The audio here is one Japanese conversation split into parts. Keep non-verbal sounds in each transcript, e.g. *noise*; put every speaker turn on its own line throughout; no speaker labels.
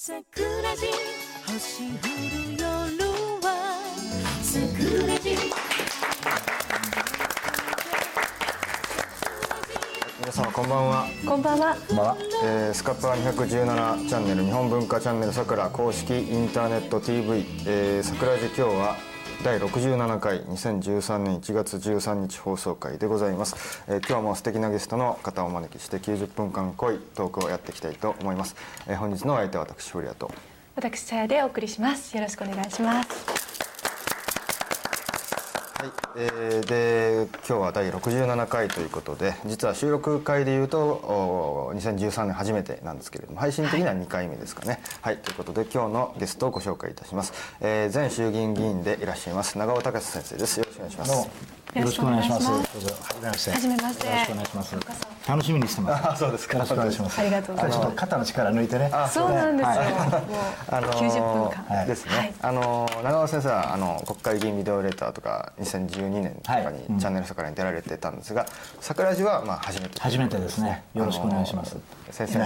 桜地星降る夜は桜地
皆様こんばんは、
こんばんは。
こんばんは。えースカパー217チャンネル日本文化チャンネルさくら公式インターネット TV、えー、桜寺今日は第67回2013年1月13日放送回でございます、えー今日も素敵なゲストの方をお招きして90分間濃いトークをやっていきたいと思います、えー本日のお相手は私フリアと
私さやでお送りします。よろしくお願いします。
はい、えーで今日は第67回ということで実は収録回でいうとお2013年初めてなんですけれども配信的には2回目ですかね。はい、ということで今日のゲストをご紹介いたします、えー前衆議院議員でいらっしゃいます長尾隆先生です。よろしくお願いします
よろしくお願いします。どうぞはじめまして。
はじめまして
よろしくお願いします。楽しみにしてます。
あそうですか
よろしくお願いします。
ありがとうございます
ちょっと肩の力抜いてね。
そうなんですよ。
あのー
90分間。
ですね、
はい
あのー長尾先生はあの国会議員ビデオレターとか2012年とかに、チャンネル桜に出られてたんですが桜寺はまあ初めて
初めてですねよろしくお願いします
あのー先生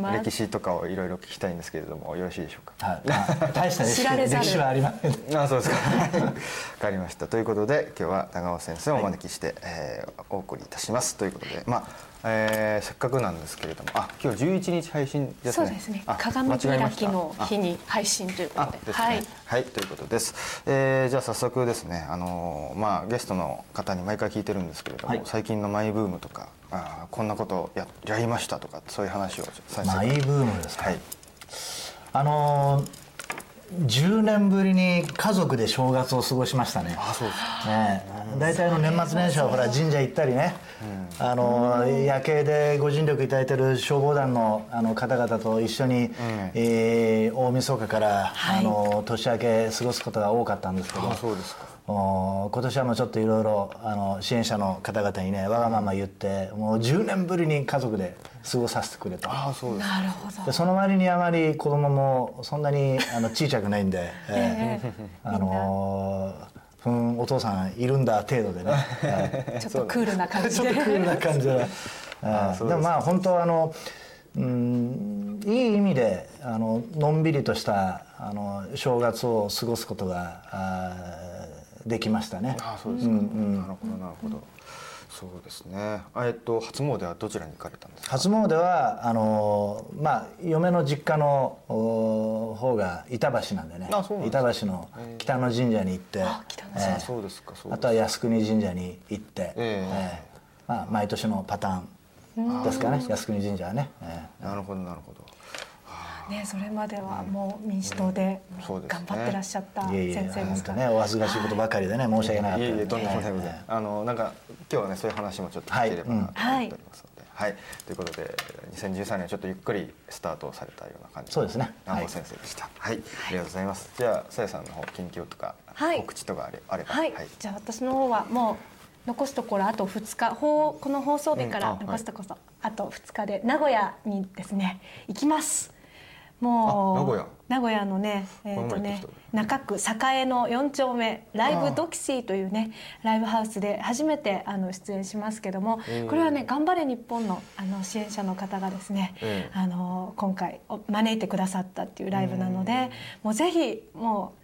の歴史とかをいろいろ聞きたいんですけれどもよろしいでしょうか？
はい。あ大した歴史はありません。*laughs*
あそうですか *laughs* わかりましたということで今日は長尾先生をお招きして、えーお送りいたしますということでまあ、えーせっかくなんですけれどもあ今日11日配信ですね。
そうですね。
あ。
鏡開きの日に配信ということで。
あですね、はい、ということです、えーじゃあ早速ですねあのーまあゲストの方に毎回聞いてるんですけれども、
はい。
最近のマイブームとかあーこんなことややりましたとかそういう話を先生
マイブームですか？
はい。
あのー10年ぶりに家族で正月を過ごしましたね。
あそうですか。
ねえ、大体の年末年始はほら神社行ったりね、あの夜景でご尽力いただいてる消防団のあの方々と一緒に、えー大晦日から、
はい。
あの年明け過ごすことが多かったんですけど。
あそうですか。
お今年はもうちょっといろいろあの支援者の方々にねわがまま言ってもう10年ぶりに家族で過ごさせてくれと。
あそうです。か
なるほど。
でその割にあまり子供もそんなにあの小さくないんで、*laughs* ええあのーふんお父さんいるんだ程度でね、は *laughs* い
ちょっとクールな感じ *laughs*
ちょっ
で。
とクールな感じで、ええ。でもまあ本当あのうんいい意味であののんびりとしたあの正月を過ごすことがあーできましたね。
あそうですか、なるほどなるほど。そうですね。あえっと初詣はどちらに行かれたんですか？
初詣はあのまあ嫁の実家のお方が板橋なんでね。
あそうなんですか。
板橋の北野神社に行って、
あ北野
ええ
あそうですかそうです
あとは靖国神社に行って、
ええ
ええまあ、毎年のパターンですかね。靖国神社はね、ええ
なるほどなるほど
ね、それまではもう民主党で頑張ってらっしゃった先生で
本
すから。
当ねお恥ずかしいことばかりでね申し訳なかった
いえいえとんでもないあのなんか今日はねそういう話もちょっと聞ければなと思っておりますので、はい、ということで2013年ちょっとゆっくりスタートされたような感じ
そうですね。はい
南郷先生でした。はい、ありがとうございます。じゃあさやさんの方近況とか、
はい。
告知とかあれあれば、
はい、じゃあ私の方はもう残すところあと2日放この放送日から残すところあと2日で名古屋にですね行きますもう
あ名古屋。
名古屋のねえっ、とね中区栄の4丁目ライブドキシーというねライブハウスで初めてあの出演しますけども
ええ。
これはね頑張れ日本のあの支援者の方がですね
ええ。
あの今回お招いてくださったっていうライブなのでもうぜひも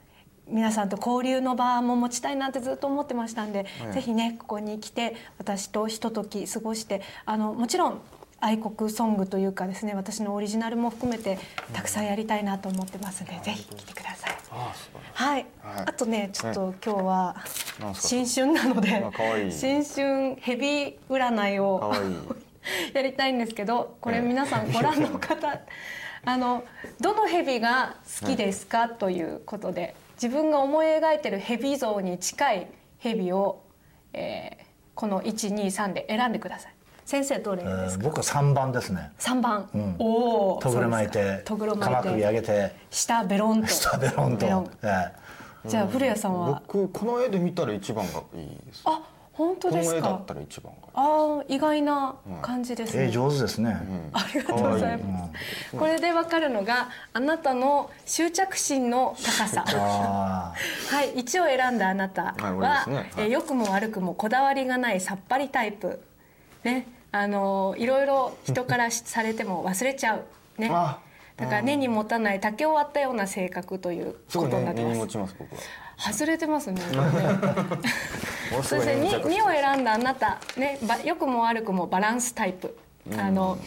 う皆さんと交流の場も持ちたいなってずっと思ってましたんで、
ええ。
ぜひねここに来て私とひととき過ごしてあのもちろん愛国ソングというかですね私のオリジナルも含めてたくさんやりたいなと思ってますので、ぜひ来てください。
あ。
はい、
はい。
あとねちょっと今日は新春なので新春ヘビ占いを *laughs* やりたいんですけどこれ
ええ
皆さんご覧の方 *laughs* あのどのヘビが好きですかということで自分が思い描いてるヘビ像に近いヘビを、えーこの123で選んでください先生どれ
え
ですか、
え僕は3番ですね。
3番、
ん。
おお
とぐろ巻いて鎌首上げて
下ベロンと。
下ベロンと。え
じゃあ古谷さんは？
僕この絵で見たら一番がいいです。
あ本当
こ
ですか？
の絵だったら一番がいい。
ああ意外な感じですね、
えええ上手ですね、
ありがとうございます。これでわかるのがあなたの執着心の高さ。
あ *laughs*
はい、一を選んだあなた
は
は、
ですね。はい。
えー良くも悪くもこだわりがないさっぱりタイプ。ね、あのーいろいろ人からしされても忘れちゃう。ね。
あ
だから根に持たない竹を割ったような性格ということになってます。
ちます
外れてますね。*laughs* そして
ごい粘
2,
着質
を選んだあなた、ね、ば良くも悪くもバランスタイプ、あの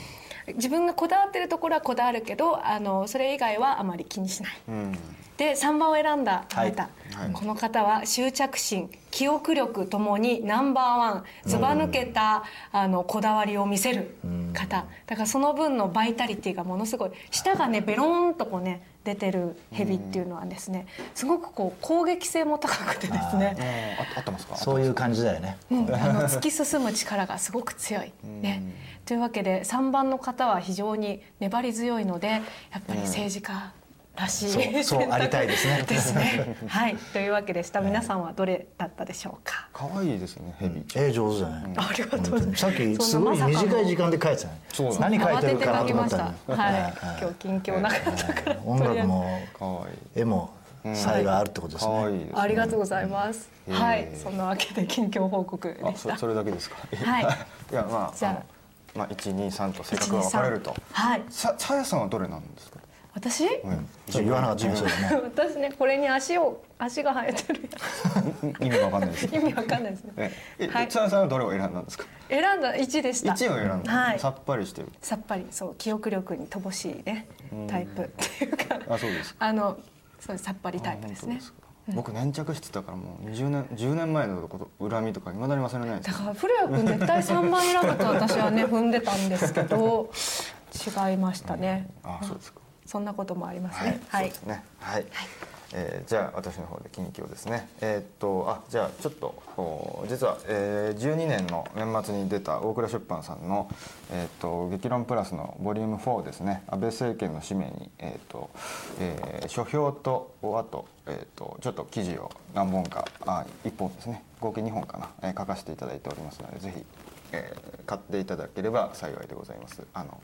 自分がこだわってるところはこだわるけどあのそれ以外はあまり気にしない。
うん。
で3番を選んだあなた、
はい。
この方は執着心記憶力ともにナンバーワンずば抜けた、あのこだわりを見せる方。だからその分のバイタリティがものすごい。舌がねベローンとこうね出てるヘビっていうのはですねすごくこう攻撃性も高くてですね。
あ合ってますか？
そういう感じだよね。
うん。*laughs* あの突き進む力がすごく強い。ね、というわけで3番の方は非常に粘り強いのでやっぱり政治家らしい、
そうそうありたいですね。
ですね。*laughs* はい、というわけでした。皆さんはどれだったでしょうか？
可愛いですねヘビ
えー、上手じゃない、
ありがとうございます。
さっきすごい短い時間で書いてたね
そう
何書いてるかな。と思ったら
はい、今日近況なかったから。
音楽も
可愛い。
絵も才があるってことですね、
可愛いですね。
ありがとうございます。
えー
はい、そんなわけで近況報告でした。
あそそれだけですか？
はい。
いやまあ
じゃあ。
あのまあ一二三と性格が分かれると。
はい、
ささやさんはどれなんですか？
私？
うん。
言わなかったね
私ね、これに足を、足が生えてる。*laughs*
意味が分かんないです。
意味わかんないですね。
ええ
はい。
さんはどれを選んだんですか？
選んだ1でした。
一を選んだ
はい。
さっぱりしてる。
さっぱり。そう記憶力に乏しいねタイプっていうか。
あそうです *laughs*
あのそうさっぱりタイプですね。
僕粘着質だからもう20年10年前のこと恨みとか未だに忘れないです
だから古谷君絶対3番選ぶと私はね踏んでたんですけど *laughs* 違いましたね。
あそうですか
そんなこともあります
はい、
ねはい
そうですね。はい。えーじゃあ私の方で近況ですね。えーっとあじゃあちょっとお実は、えー、12年の年末に出た大倉出版さんのえーっと劇論プラスのボリューム4ですね。安倍政権の使命にえーっと、えー書評とあとえーっとちょっと記事を何本かあ1本ですね。合計2本かな、えー書かせていただいておりますのでぜひ。えー買っていただければ幸いでございます。あの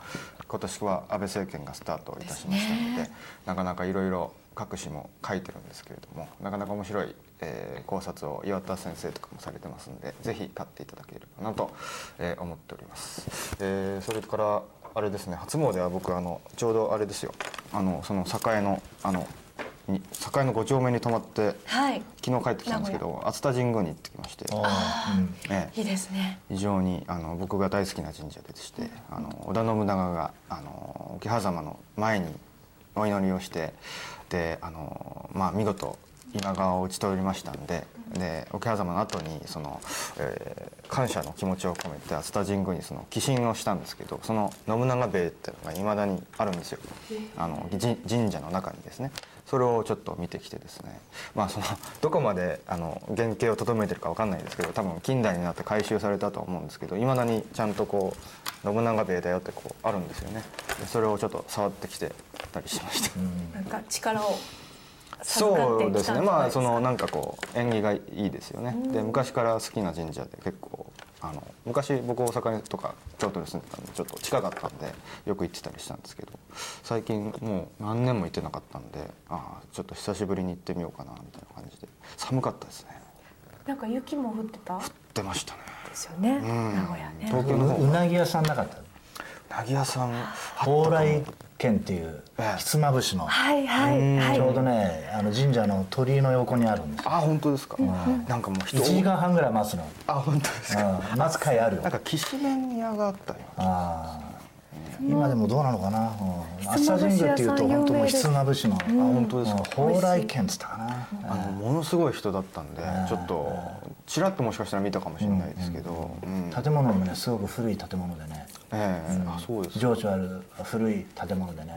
今年は安倍政権がスタートいたしましたので
ね。
なかなかいろいろ各紙も書いてるんですけれどもなかなか面白い、えー考察を岩田先生とかもされてますんでぜひ買っていただければなと、えー思っております、えーそれからあれですね初詣は僕あのちょうどあれですよ。あのその栄のあのに栄の5丁目に泊まって
はい。
昨日帰ってきたんですけど熱田神宮に行ってきまして、
あーうん。
ええ。
いいですね。
非常にあの僕が大好きな神社でしてあの織田信長があの桶狭間の前にお祈りをしてであの、まあ、見事今川を討ち取りましたんでで桶狭間の後にその、えー感謝の気持ちを込めて熱田神宮にその寄進をしたんですけどその信長塀っていうのがいまだにあるんですよ。あの神神社の中にですねそれをちょっと見てきてですね。まあその *laughs* どこまであの原型をとどめてるかわかんないですけど多分近代になって改修されたと思うんですけどいまだにちゃんとこう信長塀だよってこうあるんですよね。でそれをちょっと触ってきてたりしました、
なんか力を
そうですね。まあそのなんかこう縁起がいいですよね。で昔から好きな神社で結構あの昔僕大阪とか京都に住んでたんでちょっと近かったんでよく行ってたりしたんですけど最近もう何年も行ってなかったんでああちょっと久しぶりに行ってみようかなみたいな感じで。寒かったですね。
なんか雪も降ってた？で
出ましたね。
すよね。
ん。
名古屋ね。
東京の方
ううなぎ屋さんなかった？
なぎ屋さん
蓬莱軒っていう
ええ。
ひつまぶしの。
はいはいはい。
ちょうどねあの神社の鳥居の横にあるんですよ。
あ本当ですか、なんかもう人。
1時間半ぐらい待つの。
あ本当ですか？
うん。待つ会あるよ。
なんかきしめん屋があったよ
ああ今でもどうなのかな、うん、
ひつまぶし屋さん
朝神宮っていうと本当もうひつまぶしの、
あ本当ですか？
うん蓬莱軒っつったかな、
あのものすごい人だったんでちょっとちらっともしかしたら見たかもしれないですけど、うん
建物もねすごく古い建物でね。
ええ。あそうです
情緒ある古い建物でね、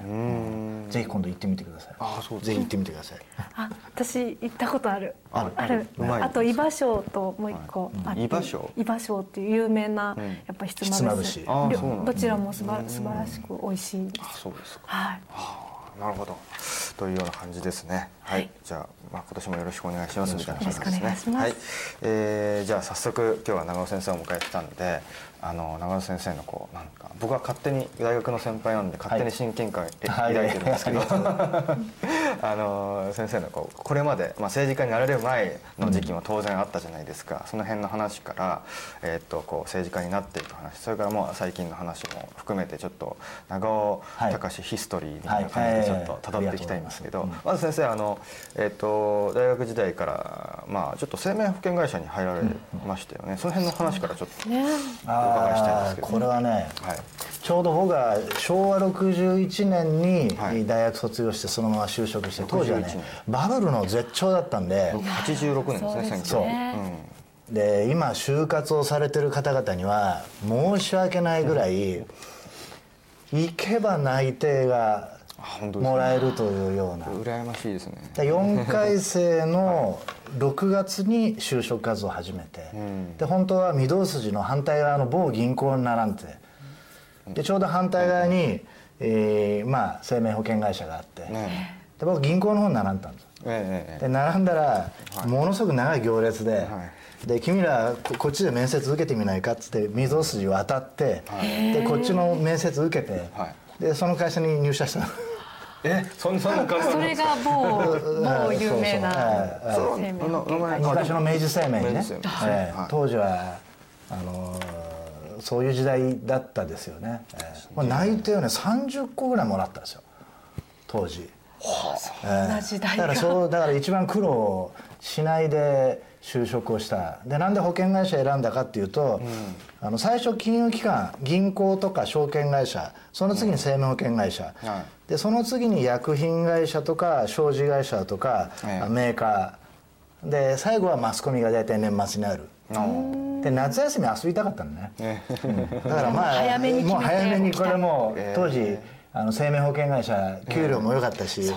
ん。
ぜひ今度行ってみてください。
あそうです
ぜひ行ってみてください。
あ私行ったことある。
ある。
ある。あと伊庭省ともう一個あって。
伊庭省
伊庭省っていう有名な
うん。
やっぱひ
ひつまぶし。
どちらも素晴ら素晴らしく美味しいです。
あそうですか。
はい。
あなるほど。というような感じですね。はい、じゃあ、まあ、今年もよろしくお願いしますみたいな感じです
よろしくお願い
ね。
します。
はい、えーじゃあ早速今日は長尾先生をお迎えしたんで、あの長尾先生のこうなんか僕は勝手に大学の先輩なんで勝手に親近感え
はい。
抱いてるんですけど、*laughs* あの先生のこうこれまで、まあ、政治家になられる前の時期も当然あったじゃないですか、その辺の話から、えーっとこう政治家になっていく話。それからもう最近の話も含めてちょっと長尾
はい。
隆ヒストリーみたいな感じでちょっと
はい。
辿っていきたいんですけど、まず先生あの、えーっと大学時代から、まあ、ちょっと生命保険会社に入られましたよね、その辺の話からちょっと。
ね
お伺いしたいんですけど。
これはね、
はい。
ちょうど僕が昭和61年
はい。
に大学卒業してそのまま就職して当時は
61年
ねバブルの絶頂だったんで。
86年ですね
そうです
そう
ね
で今就活をされてる方々には申し訳ないぐらい行けば内定がもらえるというような。
うん羨ましいですね。
で4回生の6月に就職活動を始めて、
ん。
で本当は御堂筋の反対側の某銀行に並ん。ででちょうど反対側に、えーまあ、生命保険会社があって、
ね。
で僕銀行の方に並んだんです。
ええええ
で並んだら、ものすごく長い行列で、
は
で君らここっちで面接受けてみないかっつって御堂筋渡って、でこっちの面接受けて、
は
でその会社に入社したの
えそんそんな感じ
それが某 *laughs* 某有名な
そう
生命
昔の明治生命にね当時はあのーそういう時代だったですよね、ええまあ内定をね30個ぐらいもらったんですよ。当時。
そんな時代が。
だからそうだから一番苦労しないで就職をした。でなんで保険会社選んだかっていうと、あの最初金融機関銀行とか証券会社その次に生命保険会社、
は
でその次に薬品会社とか商事会社とか、
ええ。
メーカー。で最後はマスコミが大体年末にある。
あ
で夏休み遊びたかったのね。
ね
だからまあ *laughs* もう早めにこれもう
ええ。
当時あの生命保険会社給料も良かったし、
ね。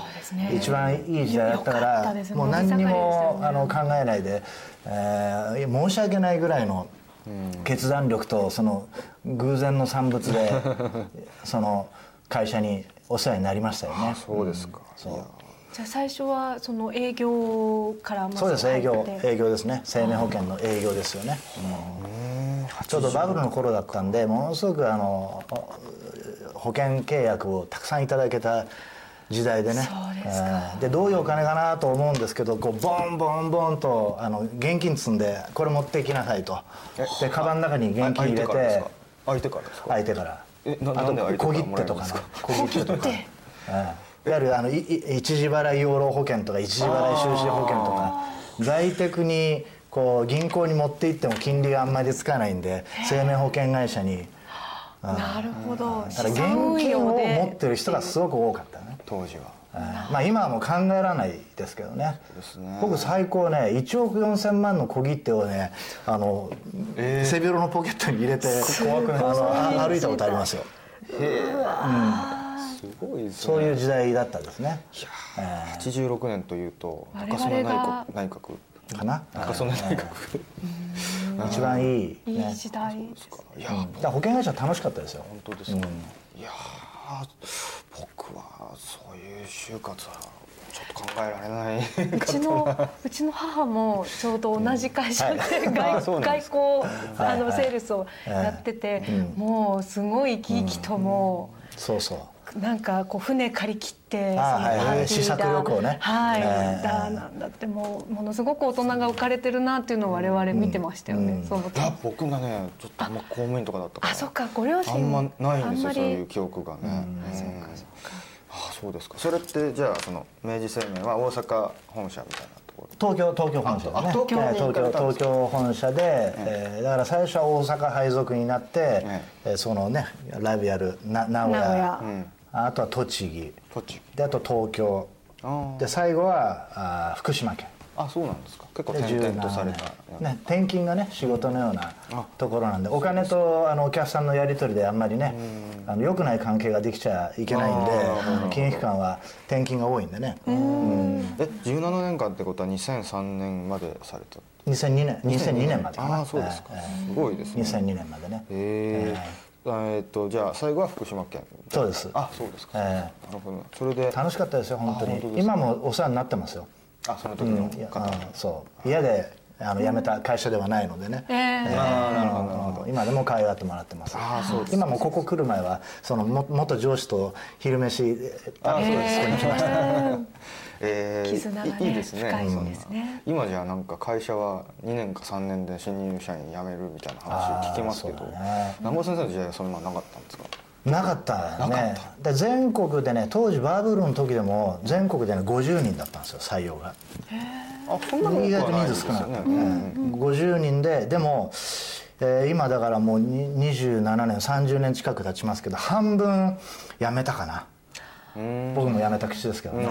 一番いい時代だったからもう何にも
よね。
あの考えないで、えー申し訳ないぐらいの決断力とその偶然の産物で *laughs* その会社にお世話になりましたよね。
そうですか、
そう。
いや。
じゃあ最初はその営業からまず
そうです。営業営業ですね。生命保険の営業ですよね、
うん。
ちょうどバブルの頃だったんでものすごくあの保険契約をたくさんいただけた時代でね。
そうですか。
えーでどういうお金かなと思うんですけどこうボンボンボンとあの現金積んでこれ持っていきなさいと。
え
でカバンの中に現金入れて
相手からですか？相手からですか？
相手から。
えな
あ
なんで相手から
と小切手とか小切手。とかええ。いわゆるあのいい一時払い養老保険とか一時払い収支保険とか。在宅にこう銀行に持って行っても金利があんまりつかないんで生命保険会社に
なるほど。
だから現金を持ってる人がすごく多かったね
当時は。
えーまあ今はもう考えられないですけどね。
ですね。
僕最高ね1億4千万の小切手をねあの、
えー。
背広のポケットに入れて
怖くない。
あのあ歩いたことありますよ。
すごいですね
そういう時代だったですね。
いやー。86年というと
我
中曽根内閣。内閣
かな？
中曽根内閣
一番いい、
いい
ね。
時代です
いや
うん。だから保険会社楽しかったですよ。
本当ですか、いやー僕はそういう就活はちょっと考えられない。う
ちの *laughs* うちの母もちょうど同じ会社で外外
なんです
交あの
はい。はい
セールスをやってて
うん。
もうすごい生き生きとも
そうそう
うなんかこう船借り切って
試作旅行ね。
はい
ええ
だなんだってもうものすごく大人が浮かれてるなっていうのを我々見てましたよね。その時
いや僕がねちょっとあんま公務員とかだったから。
あそっかご両親
あんまないんですよそういう記憶がね、うん。
そうかそうか。
あそうですか。それってじゃあその明治生命は大阪本社みたいなところ
東京東京本社でね。
あ東京
東京
行かれたんですか。
東京本社で、えーだから最初は大阪配属になって、
え
え。ーそのねラビアルな名古屋あとは栃木。
栃木。
であと東京。で最後はあー福島県。
あそうなんですか。結構
で
転々とされた、
17年ね、転勤がね仕事のような
あ。
ところなんでお金とあのお客さんのやり取りであんまりねあの良くない関係ができちゃいけないんで金融機関は転勤が多いんでね。
え17年間ってことは2003年までされた
？2002年。2002年までかな。
ああそうですか、
え
すごいですね。
ー2002年までね。
へええっとじゃあ最後は福島県。
そうです。
あそうですか、
え
なるほど。それで
楽しかったですよ本当に。今もお世話になってますよ。
あその時の
うん。そう。嫌であの辞めた会社ではないのでね、
えー
ああなるほどなるほど。
今でも可愛がってもらってます。
あーそうです
今もここ来る前はそのも元上司と昼飯
あそうです
えー
ここに来ましたえー
絆がね
いいいですね。
深いですね。
今じゃなんか会社は2年か3年で新入社員辞めるみたいな話聞きますけど南郷先生の時代はそんなのなかったんですか？
なかった
なか
ね
った。
で全国でね当時バブルの時でも全国でね50人だったんですよ採用が。
あそんなの
意外と人数少なかった、
ね
うん50人ででも、えー今だからもうに27年30年近く経ちますけど半分辞めたかな。
うん
僕も辞めた口ですけどね、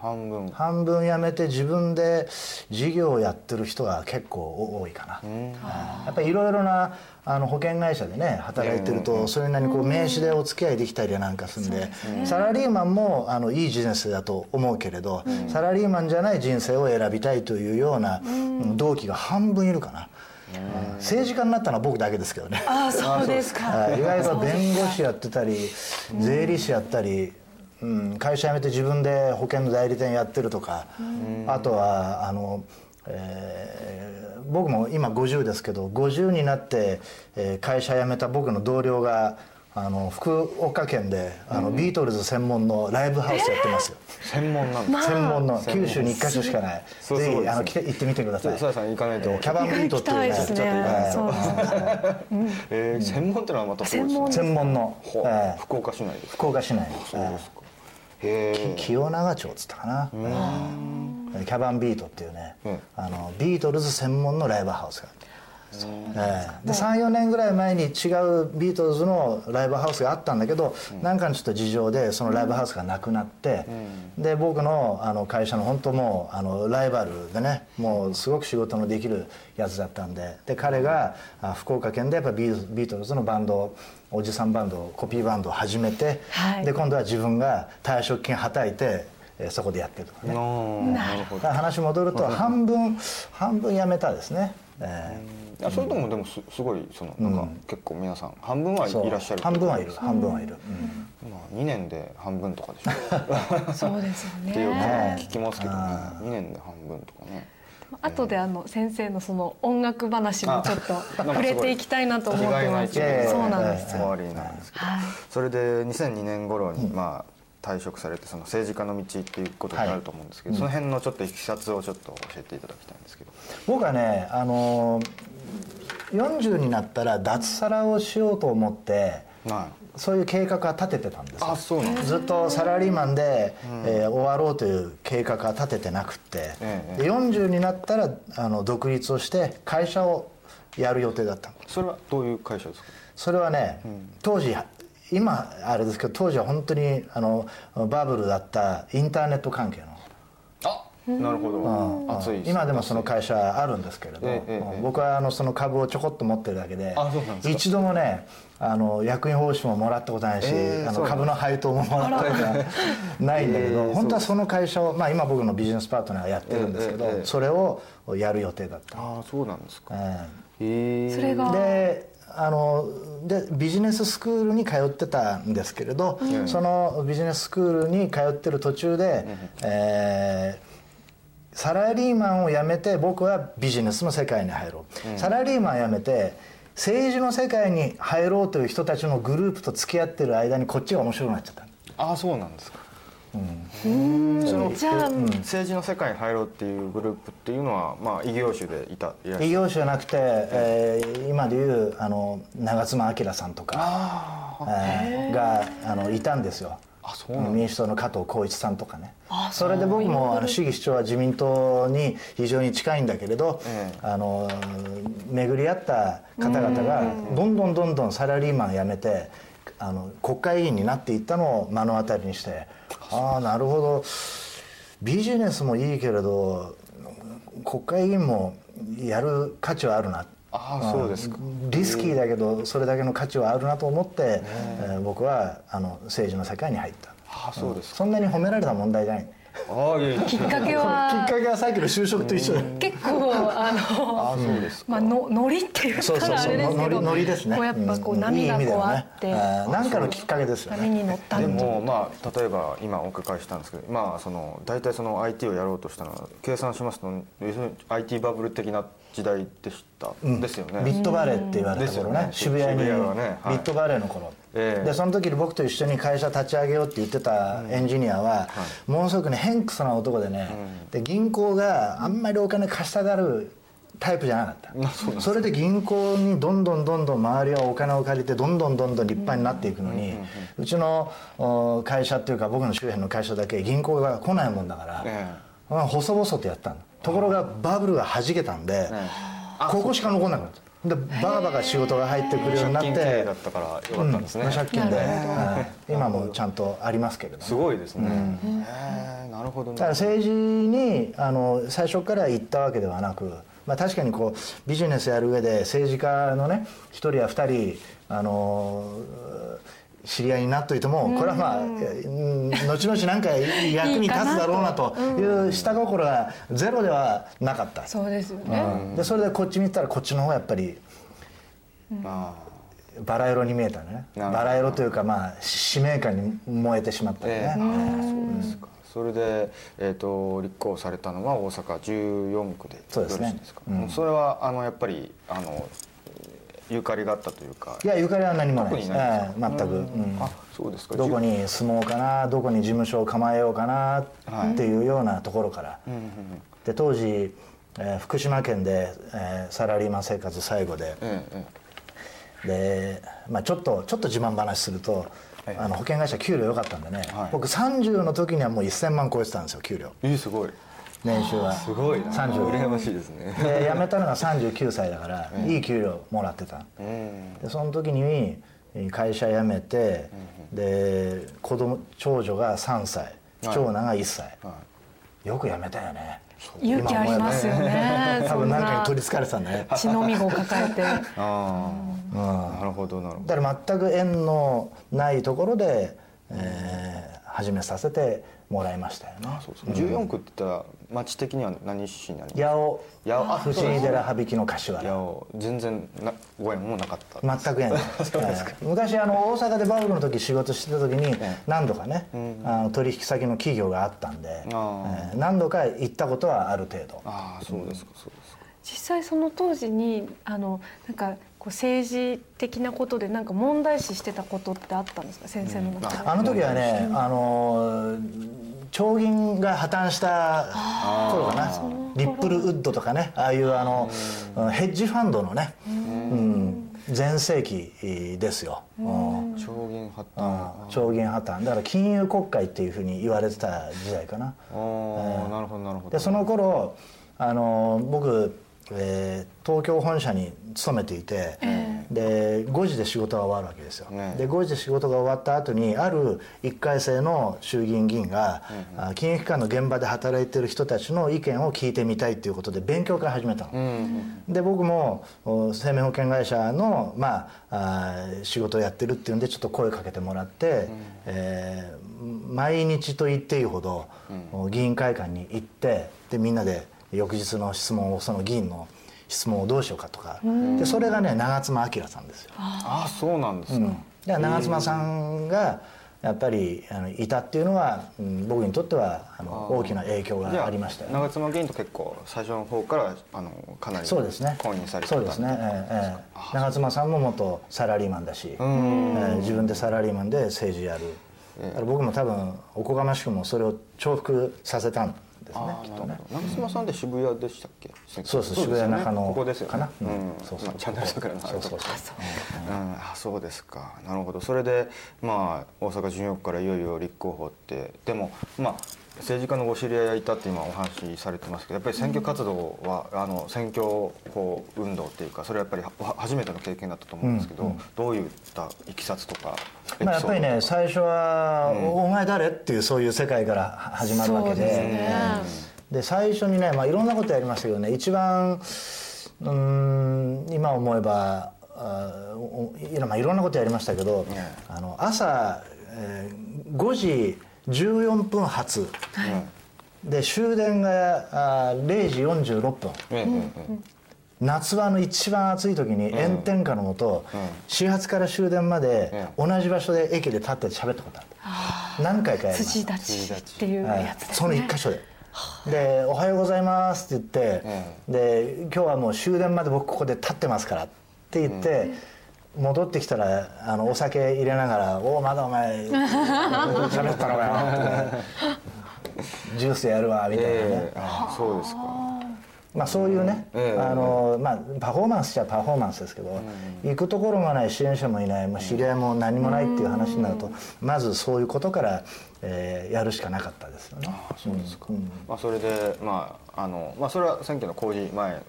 半分。
ー半分辞めて自分で事業をやってる人が結構多いかな、
うん。
やっぱりいろいろなあの保険会社でね働いてるとそれなりにこう名刺でお付き合いできたりなんかするんでサラリーマンもあのいいビジネスだと思うけれどサラリーマンじゃない人生を選びたいというようなうん。同期が半分いるかな。うん。政治家になったのは僕だけですけどね。
ああそうですか。
はい。意外と弁護士やってたり税理士やったり、うん、会社辞めて自分で保険の代理店やってるとか、あとはあの、えー僕も今50ですけど50になって、えー会社辞めた僕の同僚があの福岡県であの、ビートルズ専門のライブハウスやってますよ、*laughs*
専門なんです
専門の九州に1か所しかない。
そうそう。です
ぜひあの来て行ってみてください。
さん行かないと。
キャバンビートっていう。
行きたいですね。
はい。
そう *laughs*
えー専門ってのはまた
専門の、えー
福岡市内ですか？
福岡市内。
そうですか
清永町っつったかな、キャバンビートっていうね、
うん。
あのビートルズ専門のライブハウスがあって。ええ。で34年ぐらい前に違うビートルズのライブハウスがあったんだけど、なんかのちょっと事情でそのライブハウスがなくなって、で僕のあの会社の本当もうあのライバルでねもうすごく仕事のできるやつだったんでで彼があ福岡県でやっぱビービートルズのバンドおじさんバンドコピーバンドを始めて、
はい。
で今度は自分が退職金はたいて、えーそこでやってるとかね。
なるほど。
だから話戻ると半分半分やめたですね、え
いやそれともでもすすごいそのなんか結構皆さん半分はいらっしゃる
半分はいる。半分はいる、
まあ2年で半分とかでしょ。*laughs*
そうですよ
っていう
ね
か聞きますけどね。2年で半分とかね
後であの先生のその音楽話もちょっと
あ
触れていきたいなと思ってます。そうなんです
終わりなんですけど。
はい。
それで2002年頃にまあ退職されてその政治家の道っていうことになると思うんですけど、その辺のちょっといきさつをちょっと教えていただきたいんですけど。
僕はねあのー40になったら脱サラをしようと思って
はい
そういう計画は立ててたんですよ。
あそうなん
ずっとサラリーマンで、えー終わろうという計画は立ててなくって、
ええ
で40になったらあの独立をして会社をやる予定だったの。
それはどういう会社ですか？
それはね、当時今あれですけど当時は本当にあのバブルだったインターネット関係の。
あなるほど。熱い
今でもその会社あるんですけれど、僕はあのその株をちょこっと持ってるだけで一度もねあの役員報酬ももらったことないし、あの
ええそうなん
株の配当ももらったことがないんだけど、
ええ
本当はその会社を、まあ、今僕のビジネスパートナーがやってるんですけど、
ええええ
それをやる予定だった。
ああそうなんですか。
え
へえ
それが
であのでビジネススクールに通ってたんですけれど、そのビジネススクールに通ってる途中で、えーサラリーマンを辞めて僕はビジネスの世界に入ろう、サラリーマン辞めて政治の世界に入ろうという人たちのグループと付き合ってる間にこっちが面白くなっちゃった。
ああそうなんですか。
じゃあ、
政治の世界に入ろうっていうグループっていうのはまあ異業種でいた
異業種じゃなくて、えー今でいうあの長妻昭さんとか、えーがあのいたんですよ民主党の加藤浩一さんとかね。それで僕もあの主義主張は自民党に非常に近いんだけれど、
ええ。
あの巡り合った方々がどんどんどんどんサラリーマン辞めてあの国会議員になっていったのを目の当たりにしてああなるほど。ビジネスもいいけれど国会議員もやる価値はあるな
ああそうですか。
リスキーだけどそれだけの価値はあるなと思って、え。ー僕はあの政治の世界に入った。
ああそうですか。
そんなに褒められた問題じゃない。
ああい
きっかけ
きっ
は
かけはさっきの就職と一緒。で
結構あの
あそうですか。
まあのノリって言ったらあ
そうそうそう。
れですけど
ノリですね。
こうやっぱこう
うん。
波がこうあって
あーなんかのきっかけですよね。
波に乗った
でもまあ例えば今お伺いしたんですけどまあその大体その IT をやろうとしたのは計算しますと要するに IT バブル的な時代でした、ですよね。
ビットバレーって言われた頃ね。
ね
渋谷に。ビットバレーの頃、
ええ。
でその時に僕と一緒に会社立ち上げようって言ってたエンジニアは、ものすごくね偏屈な男でね、で銀行があんまりお金貸したがるタイプじゃなかった、それで銀行にどんどんどんどん周りはお金を借りてどんどんどんどん立派になっていくのに、うちのお会社っていうか僕の周辺の会社だけ銀行が来ないもんだから、
え。
まあ細々とやったのところがバブルが弾けたんで、ここしか残んなくなった。でバカバカ仕事が入ってくるようになっ
借金だったからよかったんですね、
うん借金で、はい。今もちゃんとありますけれども。
すごいですね、へえなるほど。ね
だから政治にあの最初から行ったわけではなく、まあ、確かにこうビジネスやる上で政治家のね1人や2人あの知り合いになっといてもこれはまあ、うん。後々なんか役に立つだろうなという下心がゼロではなかった。
そうですよね、
うん。でそれでこっち見てたらこっちの方がやっぱり
あ
バラ色に見えたね。バラ色というかまあ使命感に燃えてしまったよね、
ええ。そうですか。それで、えー、と立候補されたのは大阪14区で
そうですね
いですかそれはあのやっぱりあのゆかりがあったというか。
いやゆかりは何もないです。
ない
全く、うん。
あそうですか。
どこに住もうかなどこに事務所を構えようかなっていうようなところから、で当時、えー福島県で、えーサラリーマン生活最後で、で、まあ、ちょっとちょっと自慢話すると、
はい
あの保険会社給料良かったんでね、
はい。
僕30の時にはもう1000万超えてたんですよ給料。
えすごい
年収は。
すごいな。
30
羨ましいですね。
で辞めたのが39歳だから、いい給料もらってた。
うん。
でその時に会社辞めて、で子供長女が3歳。長男が1歳、
は
よく辞めたよね。
勇気ありますよね。
多分なんかに取り
そ
つかれてたんだね。
血のみごを抱えて。*laughs*
ああなるほどなるほど。
だから全く縁のないところで、えー始めさせてもらいましたよね。
そうですか14区って言ったら町的には何市になります？
八尾。
八尾。あ
藤井寺羽曳の柏
いや全然なご縁もなかった。
全く縁ないえー昔あの大阪でバブルの時仕事してた時に何度かね、あの取引先の企業があったんで、え
あ。
ー何度か行ったことはある程度。
ああそうですかそうですか。
実際その当時にあのなんかこう政治的なことでなんか問題視してたことってあったんですか？先生の中で、
あの時はね、あのー長銀が破綻した頃かな。リップルウッドとかね。ああいうあのヘッジファンドのね、うん、全盛期ですよ、うん。
長銀発
うん。
端
長銀破綻だから金融国会っていうふうに言われてた時代かな。
ああなるほどなるほど。
でその頃あの僕、えー東京本社に勤めていて、で5時で仕事が終わるわけですよ、
ね
で5時で仕事が終わった後にある1回生の衆議院議員が、あ金融機関の現場で働いてる人たちの意見を聞いてみたいっていうことで勉強会始めたの、
うん
で僕もお生命保険会社の、まあ、あー仕事をやってるっていうんでちょっと声かけてもらって、えー毎日と言っていいほど、お議員会館に行ってでみんなで翌日の質問をその議員の質問をどうしようかとか。でそれがね長妻昭さんですよ。
ああそうなんですか。
で長妻さんがやっぱりあのいたっていうのは、うん僕にとってはあの大きな影響がありましたよ。ね。
長妻議員と結構最初の方からあのかなり
そうですね。
公認されてた
そうですね。ええええ。長妻さんも元サラリーマンだし、え
ん。
え自分でサラリーマンで政治やる。だから僕も多分おこがましくもそれを重複させたんですね
あ。
きっとね。
長妻さんって渋谷でしたっけ？
そうそう渋谷中野
ここですよね。
かな？そうそう。
まあチャンネル桜の
そうそう
あそう。ですか。なるほど。それでまあ大阪14区からいよいよ立候補ってでもまあ政治家のご知り合いがいたって今お話しされてますけどやっぱり選挙活動は、あの選挙こう運動っていうかそれはやっぱりは初めての経験だったと思うんですけど、どういったいきさつとか
まあやっぱりね最初は、お前誰?」っていうそういう世界から *laughs* 始まるわけ
で。す
で
ね。
で最初にね、まあ、いろんなことやりましたけどね。一番うーん今思えばあおいやまあいろんなことやりましたけど、
ね
あの朝、えー5時14分発で終電があー0時46分夏場の一番暑い時に炎天下のもと、始発から終電まで
え
同じ場所で駅で立って喋ったことある。何回かやりました。
辻立ちっていう
はい
やつですね、
その一箇所で。で「おはようございます」って言って、で「今日はもう終電まで僕ここで立ってますから」って言って、戻ってきたらあのお酒入れながら「おおまだお前 *laughs* 喋ったのかよ」*laughs* ジュースやるわ」みたいなね、
ええああそうですか。
まあ、そういうね、
ええ
あのまあ、パフォーマンスじゃパフォーマンスですけど、行くところがない支援者もいないもう知り合いも何もないっていう話になると、まずそういうことから、えーやるしかなかったですよね。そうですか、
まあ、それで、まああのまあ、それは選挙の公示前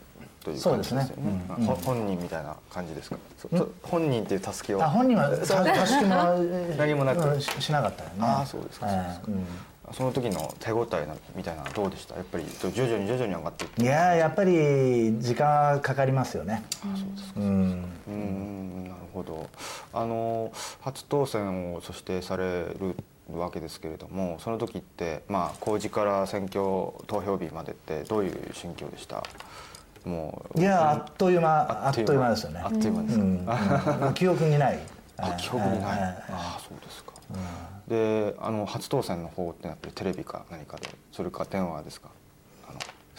という
そうですね。
感じですよね。本人みたいな感じですか？そそ本人っていうたすきを。
あ本人はたたすきも *laughs*
何もなく。
うんししなかったよね。
ああそうですかそう
え
ですか。その時の手応えなみたいなどうでした？やっぱり徐々に徐々に上がっていって。
いやーやっぱり時間はかかりますよね。うん。
うんなるほど。あの初当選をそしてされるわけですけれどもその時ってまあ公示から選挙投票日までってどういう心境でした？もう
いやーあっという間あっという間ですよね。
あっという間 *laughs* ですか、
うん。うん記憶にない。
あ記憶にない、
ええ
ああそうですか、であの初当選の方ってやっぱりテレビか何かでそれか電話ですか？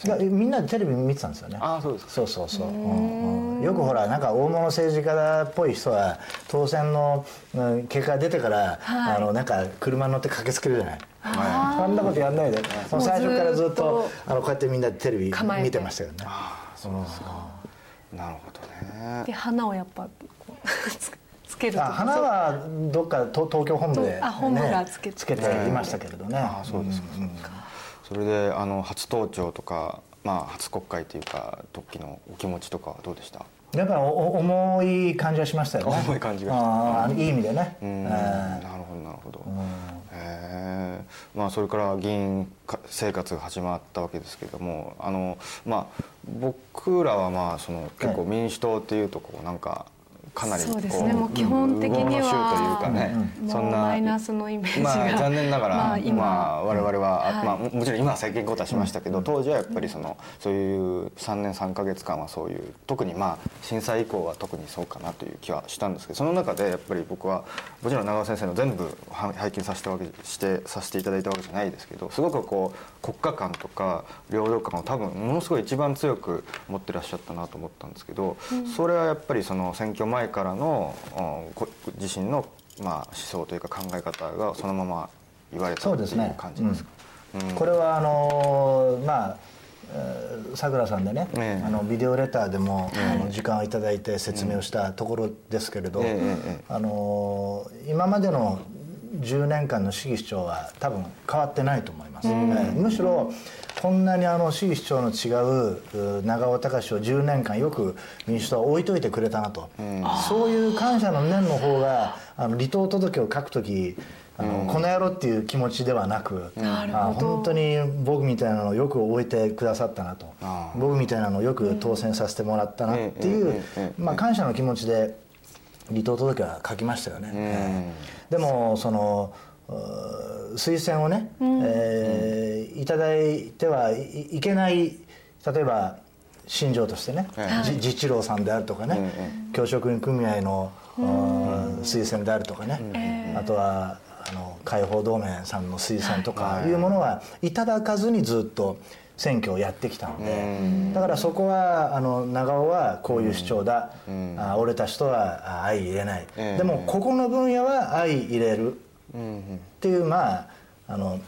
いやみんなでテレビ見てたんですよね。
ああそうですか。
そうそうそう、うんうん。よくほらなんか大物政治家っぽい人は当選の、うん結果が出てから、あのなんか車に乗って駆けつけるじゃない。そんなことやんないで、もう最初からずっとあのこうやってみんなでテレビ見てましたよね。
ああそうですか。なるほどね。
で花をやっぱこうつつけるとか。
あ花はどっかと東京本部で、
あ本部がつけて。
つけていましたけれどね。
ああそうですか、そうですかそれであの初登庁とかまあ初国会というか時のお気持ちとかはどうでした？
やっぱりおお重い感じはしましたよね。
重い感じが
あーいい意味でね。
うん。
え
なるほどなるほど、へえまあそれから議員か生活が始まったわけですけどもあのまあ僕らはまあその結構民主党っていうとこうなんかかなりこ
そうですね。もう基本的には
というかね、そんな
マイナスのイメージが。
まあ残念ながら、まあ
まあ今
我々は、
はい。
まあ、ももちろん今は政権交代しましたけど、当時はやっぱりそのそういう3年3か月間はそういう特にまあ震災以降は特にそうかなという気はしたんですけどその中でやっぱり僕はもちろん長尾先生の全部は拝見させたわけしてさせていただいたわけじゃないですけどすごくこう国家観とか領土観を多分ものすごい一番強く持ってらっしゃったなと思ったんですけど、それはやっぱりその選挙前からのうんこ自身のまあ思想というか考え方がそのまま言われたっていう感じですか？うん。
これはあのーまあえーさくらさんでね、
ええ。
あのビデオレターでも、あの時間をいただいて説明をしたところですけれど、
ええええ。
あのー今までの10年間の市議市長は多分変わってないと思います、ええむしろこんなにあの市議市長の違うう長尾隆を10年間よく民主党は置いといてくれたなと、そういう感謝の念の方があの離党届を書く時あの、この野郎っていう気持ちではなく、あ本当に僕みたいなのをよく置いてくださったなと。僕みたいなのをよく当選させてもらったなっていう、
ええええええ
まあ、感謝の気持ちで離党届は書きましたよね、ええでもその推薦をね、えーいただいてはいいけない例えば新庄としてね、じ自治郎さんであるとかね、教職員組合のうー推薦であるとかね、あとはあの解放同盟さんの推薦とかいうものはいただかずにずっと選挙をやってきたのでだからそこはあの長尾はこういう主張だ、あ俺たちとはあ相入れない、
ええ
でもここの分野は相入れる。っていうまああの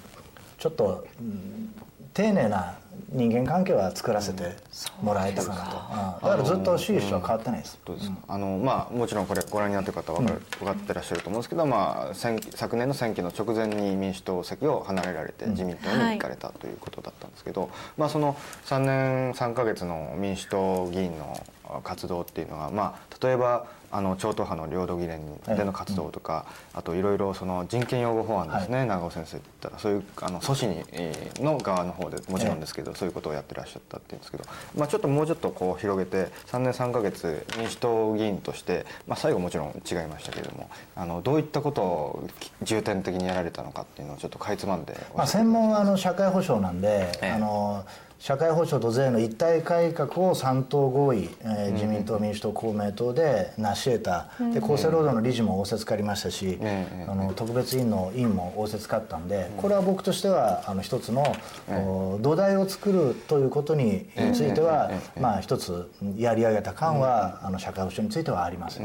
ちょっと、うん丁寧な人間関係は作らせてもらえたかなと、うん。だからずっと市議主長は変わってないです、
どうです。か、あのまあ、もちろんこれご覧になってる方は分かる分かってらっしゃると思うんですけど、まあ、選昨年の選挙の直前に民主党席を離れられて自民党に行かれたということだったんですけど、まあ、その3年3か月の民主党議員の活動っていうのは、まあ、例えばあの超党派の領土議連での活動とか、あといろいろその人権擁護法案ですね、長尾先生って言ったらそういうあの阻止にえーの側の方でもちろんですけど、そういうことをやってらっしゃったっていうんですけど、まあ、ちょっともうちょっとこう広げて3年3か月民主党議員として、まあ、最後もちろん違いましたけれどもあのどういったことを重点的にやられたのかっていうのをちょっとかいつまんで
まあ、専門はあの社会保障なんで、
ええ。
あの社会保障と税の一体改革を三党合意、えー自民党、民主党、公明党で成し得た、で厚生労働の理事も仰せつかりましたし、
ええ
あの特別委員の委員も仰せつかったんで、これは僕としてはあの一つの、お土台を作るということについては、
ええ
まあ、一つやり上げた感は、あの社会保障についてはあります、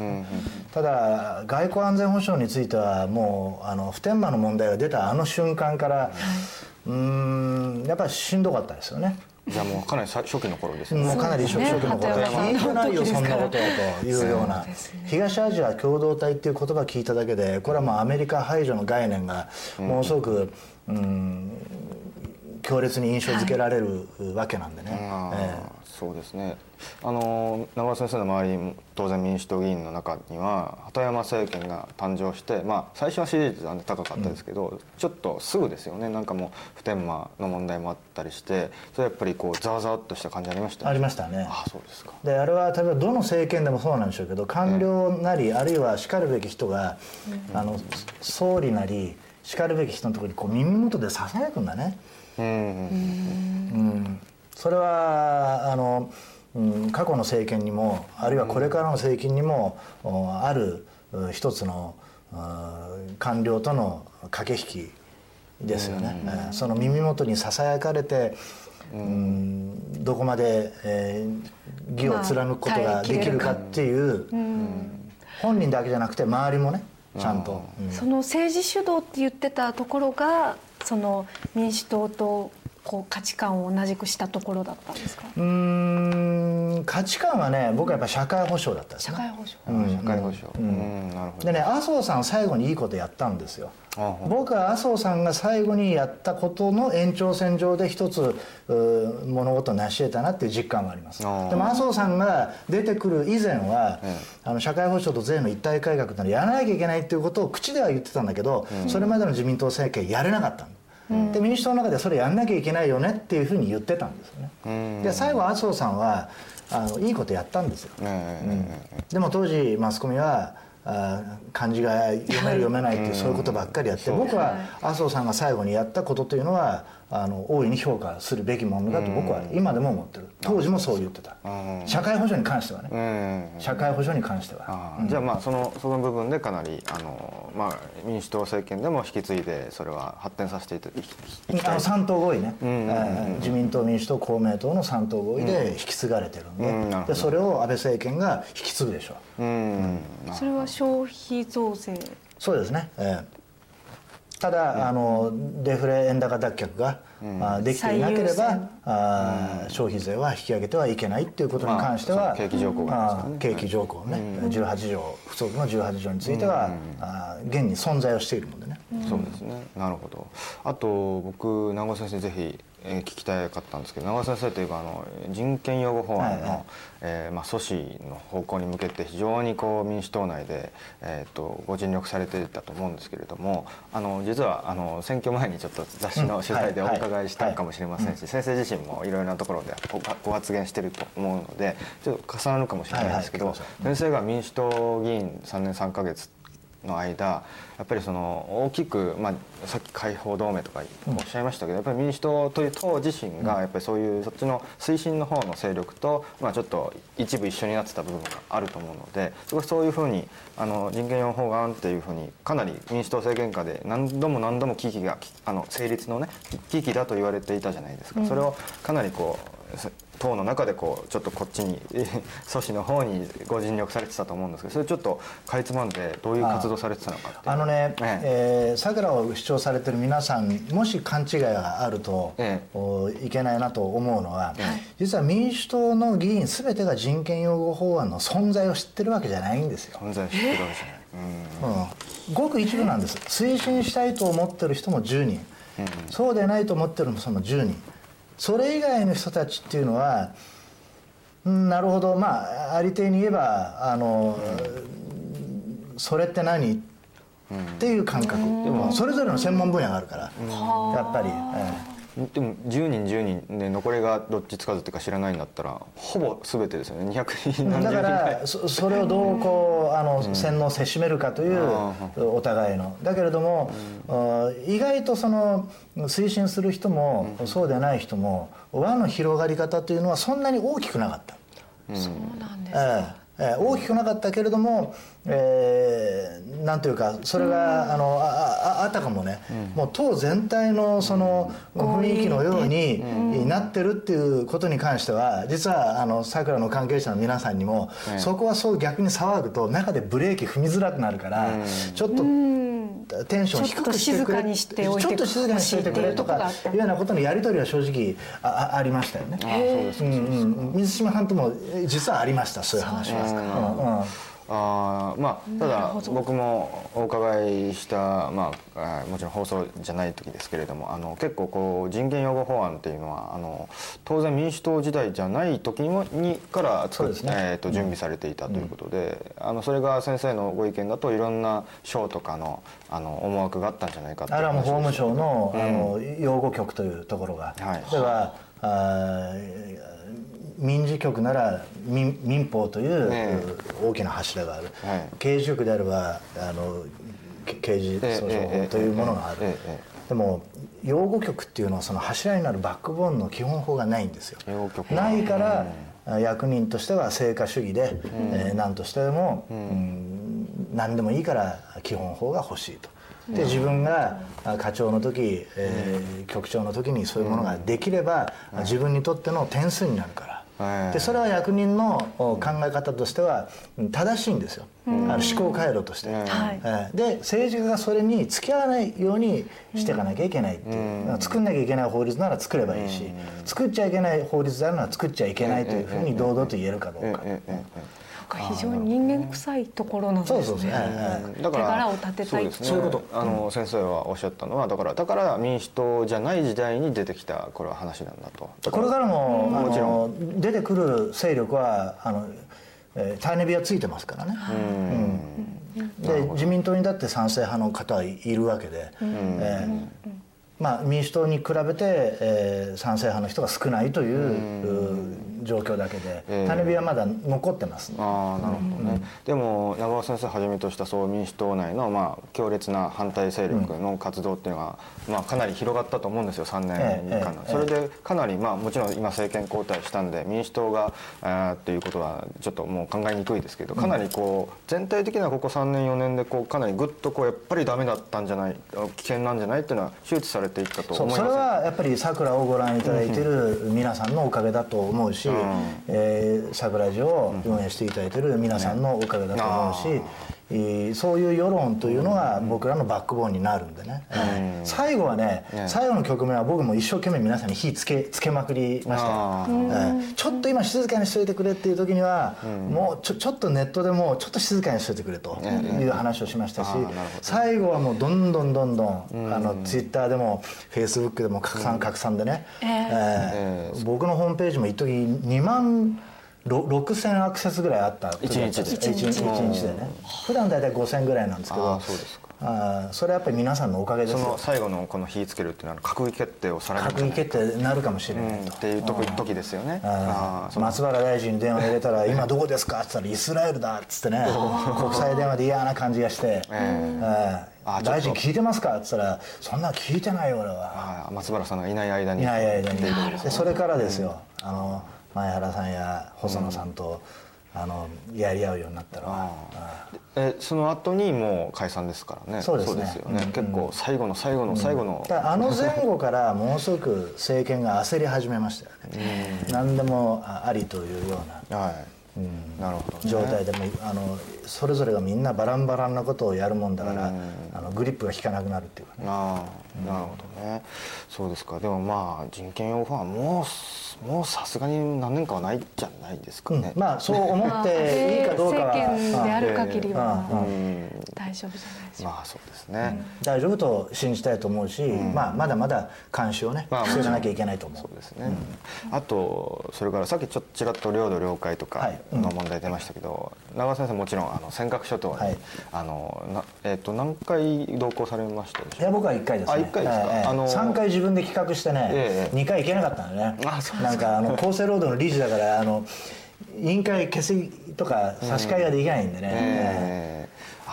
ただ外交安全保障についてはもうあの普天間の問題が出たあの瞬間から、うーんやっぱりしんどかったですよね。
じゃあもうかなりさ初期の頃ですね。
もうかなり初期の頃。
で
聞いてないよそんなことはというような東アジア共同体っていう言葉聞いただけでこれはもうアメリカ排除の概念がものすごくうん強烈に印象づけられるわけなんでね。
あー
え
そうですね。あの長尾先生の周りに当然民主党議員の中には鳩山政権が誕生して、まあ、最初は支持率はね高かったですけど、ちょっとすぐですよね。なんかもう普天間の問題もあったりしてそれやっぱりこうざわざわっとした感じありました
ありましたね。
あそうですか。
であれは例えばどの政権でもそうなんでしょうけど官僚なり、あるいはしかるべき人が、あの総理なりしかるべき人のところにこう耳元でささやくんだね。
うんうん。
うんそれはあの、うん、過去の政権にもあるいはこれからの政権にも、おあるう一つのうん官僚との駆け引きですよね、えーその耳元にささやかれて、うん、どこまで、えー義を貫くことができるかっていう、本人だけじゃなくて周りもねちゃんと。うん。
その政治主導って言ってたところがその民主党とこう価値観を同じくしたところだったんですか？
うーん価値観はね僕はやっぱ社会保障だったですね。
社会保障。
あー社会保障。うん、なるほど。
でね麻生さん最後にいいことやったんですよ。
あ
僕は麻生さんが最後にやったことの延長線上で一つ物事を成し得たなっていう実感があります。でも麻生さんが出てくる以前は、
え
あの社会保障と税の一体改革っていうのをやらなきゃいけないっていうことを口では言ってたんだけど、それまでの自民党政権やれなかったんだで民主党の中でそれやんなきゃいけないよねっていうふうに言ってたんですよね、
うん。
で最後麻生さんはあのいいことやったんですよ、でも当時マスコミはあー漢字が読める読めないっていうそういうことばっかりやって僕は麻生さんが最後にやったことというのはあの大いに評価するべきものだと僕は今でも思ってる。当時もそう言ってた。
うん。
社会保障に関してはね。
うん。
社会保障に関しては。
じゃあまあそのその部分でかなりあの、まあ、民主党政権でも引き継いでそれは発展させていきたい。
あの三党合意ね、自民党民主党公明党の三党合意で引き継がれてるんで,、でそれを安倍政権が引き継ぐでしょ。う
うん。
それは消費増税。
そうですね、ええただ、あのデフレ円高脱却が、あできていなければ
先。
あ消費税は引き上げてはいけないっていうことに関しては、
景気条項ね。
あ景気条項ね、18条不足の18条については、あ現に存在をしているのでね、
そうですね。なるほど。あと僕長尾先生ぜひ、えー聞きたかったんですけど長尾先生といえばあの人権擁護法案の、
はいはい。
えーまあ、阻止の方向に向けて非常にこう民主党内で、えー、とご尽力されていたと思うんですけれどもあの実はあの選挙前にちょっと雑誌の取材でお
はい。
伺いしたかもしれませんし、先生自身もいろいろなところでごご発言してると思うのでちょっと重なるかもしれないですけど、
はいはい。聞きま
先生が民主党議員3年3か月の間やっぱりその大きく、まあ、さっき解放同盟とかおっしゃいましたけど、やっぱり民主党という党自身がやっぱりそういうそっちの推進の方の勢力と、まあ、ちょっと一部一緒になってた部分があると思うのですごいそういうふうにあの人権擁護法案っていうふうにかなり民主党政権下で何度も何度も危機があの成立のね危機だと言われていたじゃないですか。それをかなりこう党の中でこうちょっとこっちにえー阻止の方にご尽力されてたと思うんですけどそれちょっとかいつまんでどういう活動されてたのか
あのね、
え
え。ー、桜を主張されてる皆さんもし勘違いがあると、
え
おいけないなと思うのは、実は民主党の議員全てが人権擁護法案の存在を知ってるわけじゃないんですよ。
存在してるわけじゃない。うん。
うん、ごく一部なんです。推進したいと思ってる人も10人、そうでないと思ってる人も10人それ以外の人たちっていうのはうんなるほど。まあありていに言えばあの、それって何？っていう感覚、でもそれぞれの専門分野があるから、やっぱり、え
でも10人10人で残りがどっちつかずっていうか知らないんだったらほぼ全てですよね。200人
だからそそれをどうこうあの洗脳せしめるかというお互いの。だけれども、あ意外とその推進する人もそうでない人も輪の広がり方というのはそんなに大きくなかった。
そうなんです
ええええ大きくなかったけれども、えーなんというかそれが、あのああああたかもね、もう党全体のその雰囲気のようになってるっていうことに関しては実はあの桜の関係者の皆さんにも、そこはそう逆に騒ぐと中でブレーキ踏みづらくなるから、ちょっと。テンション低くしてくれ
ちょっと静かにしておいて
くれとか
いう
ようなことのやり取りは正直ああありましたよね。水島さんともえ実はありましたそういう話は。うんうん
あーまあただ僕もお伺いした、まあ、もちろん放送じゃない時ですけれどもあの結構こう人権擁護法案っていうのはあの当然民主党時代じゃない時ににから作っ
ね。
えーと準備されていたということで、あのそれが先生のご意見だといろんな省とかのあの思惑があったんじゃないかっていう
あれはもう法務省の,、
うん。
あの擁護局というところが、
はい。
例えばあー民事局なら民民法という、
ね
大きな柱がある、
はい。
刑事局であればあのけ刑事訴訟法というものがある、
えええええ
でも擁護局っていうのはその柱になるバックボーンの基本法がないんですよ。ないから、役人としては成果主義で、えー何としてでも、うん。何でもいいから基本法が欲しいと。で自分があ課長の時、えー局長の時にそういうものができれば、自分にとっての点数になるから。
はい。
でそれは役人のお考え方としてはうん正しいんですよ、あの思考回路として、で政治家がそれに付き合わないようにしていかなきゃいけないっていう、作んなきゃいけない法律なら作ればいいし、作っちゃいけない法律であるなら作っちゃいけないというふうに堂々と言えるかどうか、
か非常に人間臭いところなんですね。
そうそうそう、ええ
えだから
手柄を立てたい
そうですね。
そういうこと。
あの先生はおっしゃったのはだからだから民主党じゃない時代に出てきたこれは話なんだと。だ
これからも、あ
もちろ
の出てくる勢力はあの、えー、ターネビはついてますからね、うん。で自民党にだって賛成派の方はいるわけで、えーまあ、民主党に比べて、えー賛成派の人が少ないという、う状況だけで、
え
ー。ネビはまだ残ってます、
ああなるほどね、でも長尾先生はじめとしたそう民主党内の、まあ、強烈な反対勢力の活動っていうのが、まあ、かなり広がったと思うんですよ3年間それでかなり、まあ、もちろん今政権交代したんで民主党があーっていうことはちょっともう考えにくいですけどかなりこう全体的なここ3年4年でこうかなりぐっとこうやっぱりダメだったんじゃない危険なんじゃないっていうのは周知されていったと
そうそれ
思います
はやっぱり桜をご覧いただいている皆さんのおかげだと思うし、えー桜寺を運営していただいている皆さんのおかげだと思うし、えーそういう世論というのが僕らのバックボーンになるんでね、えー最後はね、最後の局面は僕も一生懸命皆さんに火つけつけまくりました。ちょっと今静かにしといてくれっていう時には、もうちょちょっとネットでもうちょっと静かにしといてくれという話をしましたし、最後はもうどんどんどんどん、あのツイッターでもフェイスブックでも拡散拡散でね、えー僕のホームページも一時2万ろ6000アクセスぐらいあった。時だったんすよ
一日で
一日一日でね。普段大体5000ぐらいなんですけど
そうですか。
あーそれはやっぱり皆さんのおかげですよ。
その最後のこの火つけるっていうのは閣議決定をされる
閣議決定なるかもしれないと。
っていう時時ですよね。
松原大臣に電話入れたら「今どこですか?」って言ったら「イスラエルだ」っつってね。*laughs* 国際電話で嫌な感じがして「えー大臣聞いてますか?」って言ったら「そんな聞いてないよ俺は」
松原さんがいない間に。
いない間に。でそれからですよ。あの前原さんや細野さんと、あのやり合うようになったのは、
えその後にもう解散ですからね。
そうですね。
よね。結構最後の最後の最後の。
あの前後からものすごく政権が焦り始めましたよね、何でもあありというような。
はい。なるほど、ね。
状態でもあのそれぞれがみんなバランバランなことをやるもんだから、あのグリップが効かなくなるっていうかね。
ああ。なるほどね。そうですか。でもまあ人権擁護はもうもうさすがに何年かはないじゃないですかね、
まあそう思っていいかどうかは。
政権である限りは
うん。
うん。
大丈夫じゃないでしょうか。
まあそうですね、
大丈夫と信じたいと思うし、まあ、まだまだ監視をね
まあ
していかなきゃいけないと思う。
そうですね、あとそれからさっきちょっとちらっと領土領海とかの問題出ましたけど、長尾先生もちろんあの尖閣諸島に、
はい。
あのなえっ、と何回同行されましたでしょう？
いや僕は1回ですね。
あ一回ですか？
ええ
あの
3回自分で企画してね、
ええ
2回行けなかったのね。
あそう
なんかあの厚生労働の理事だからあの委員会欠席とか差し替えができないんでね、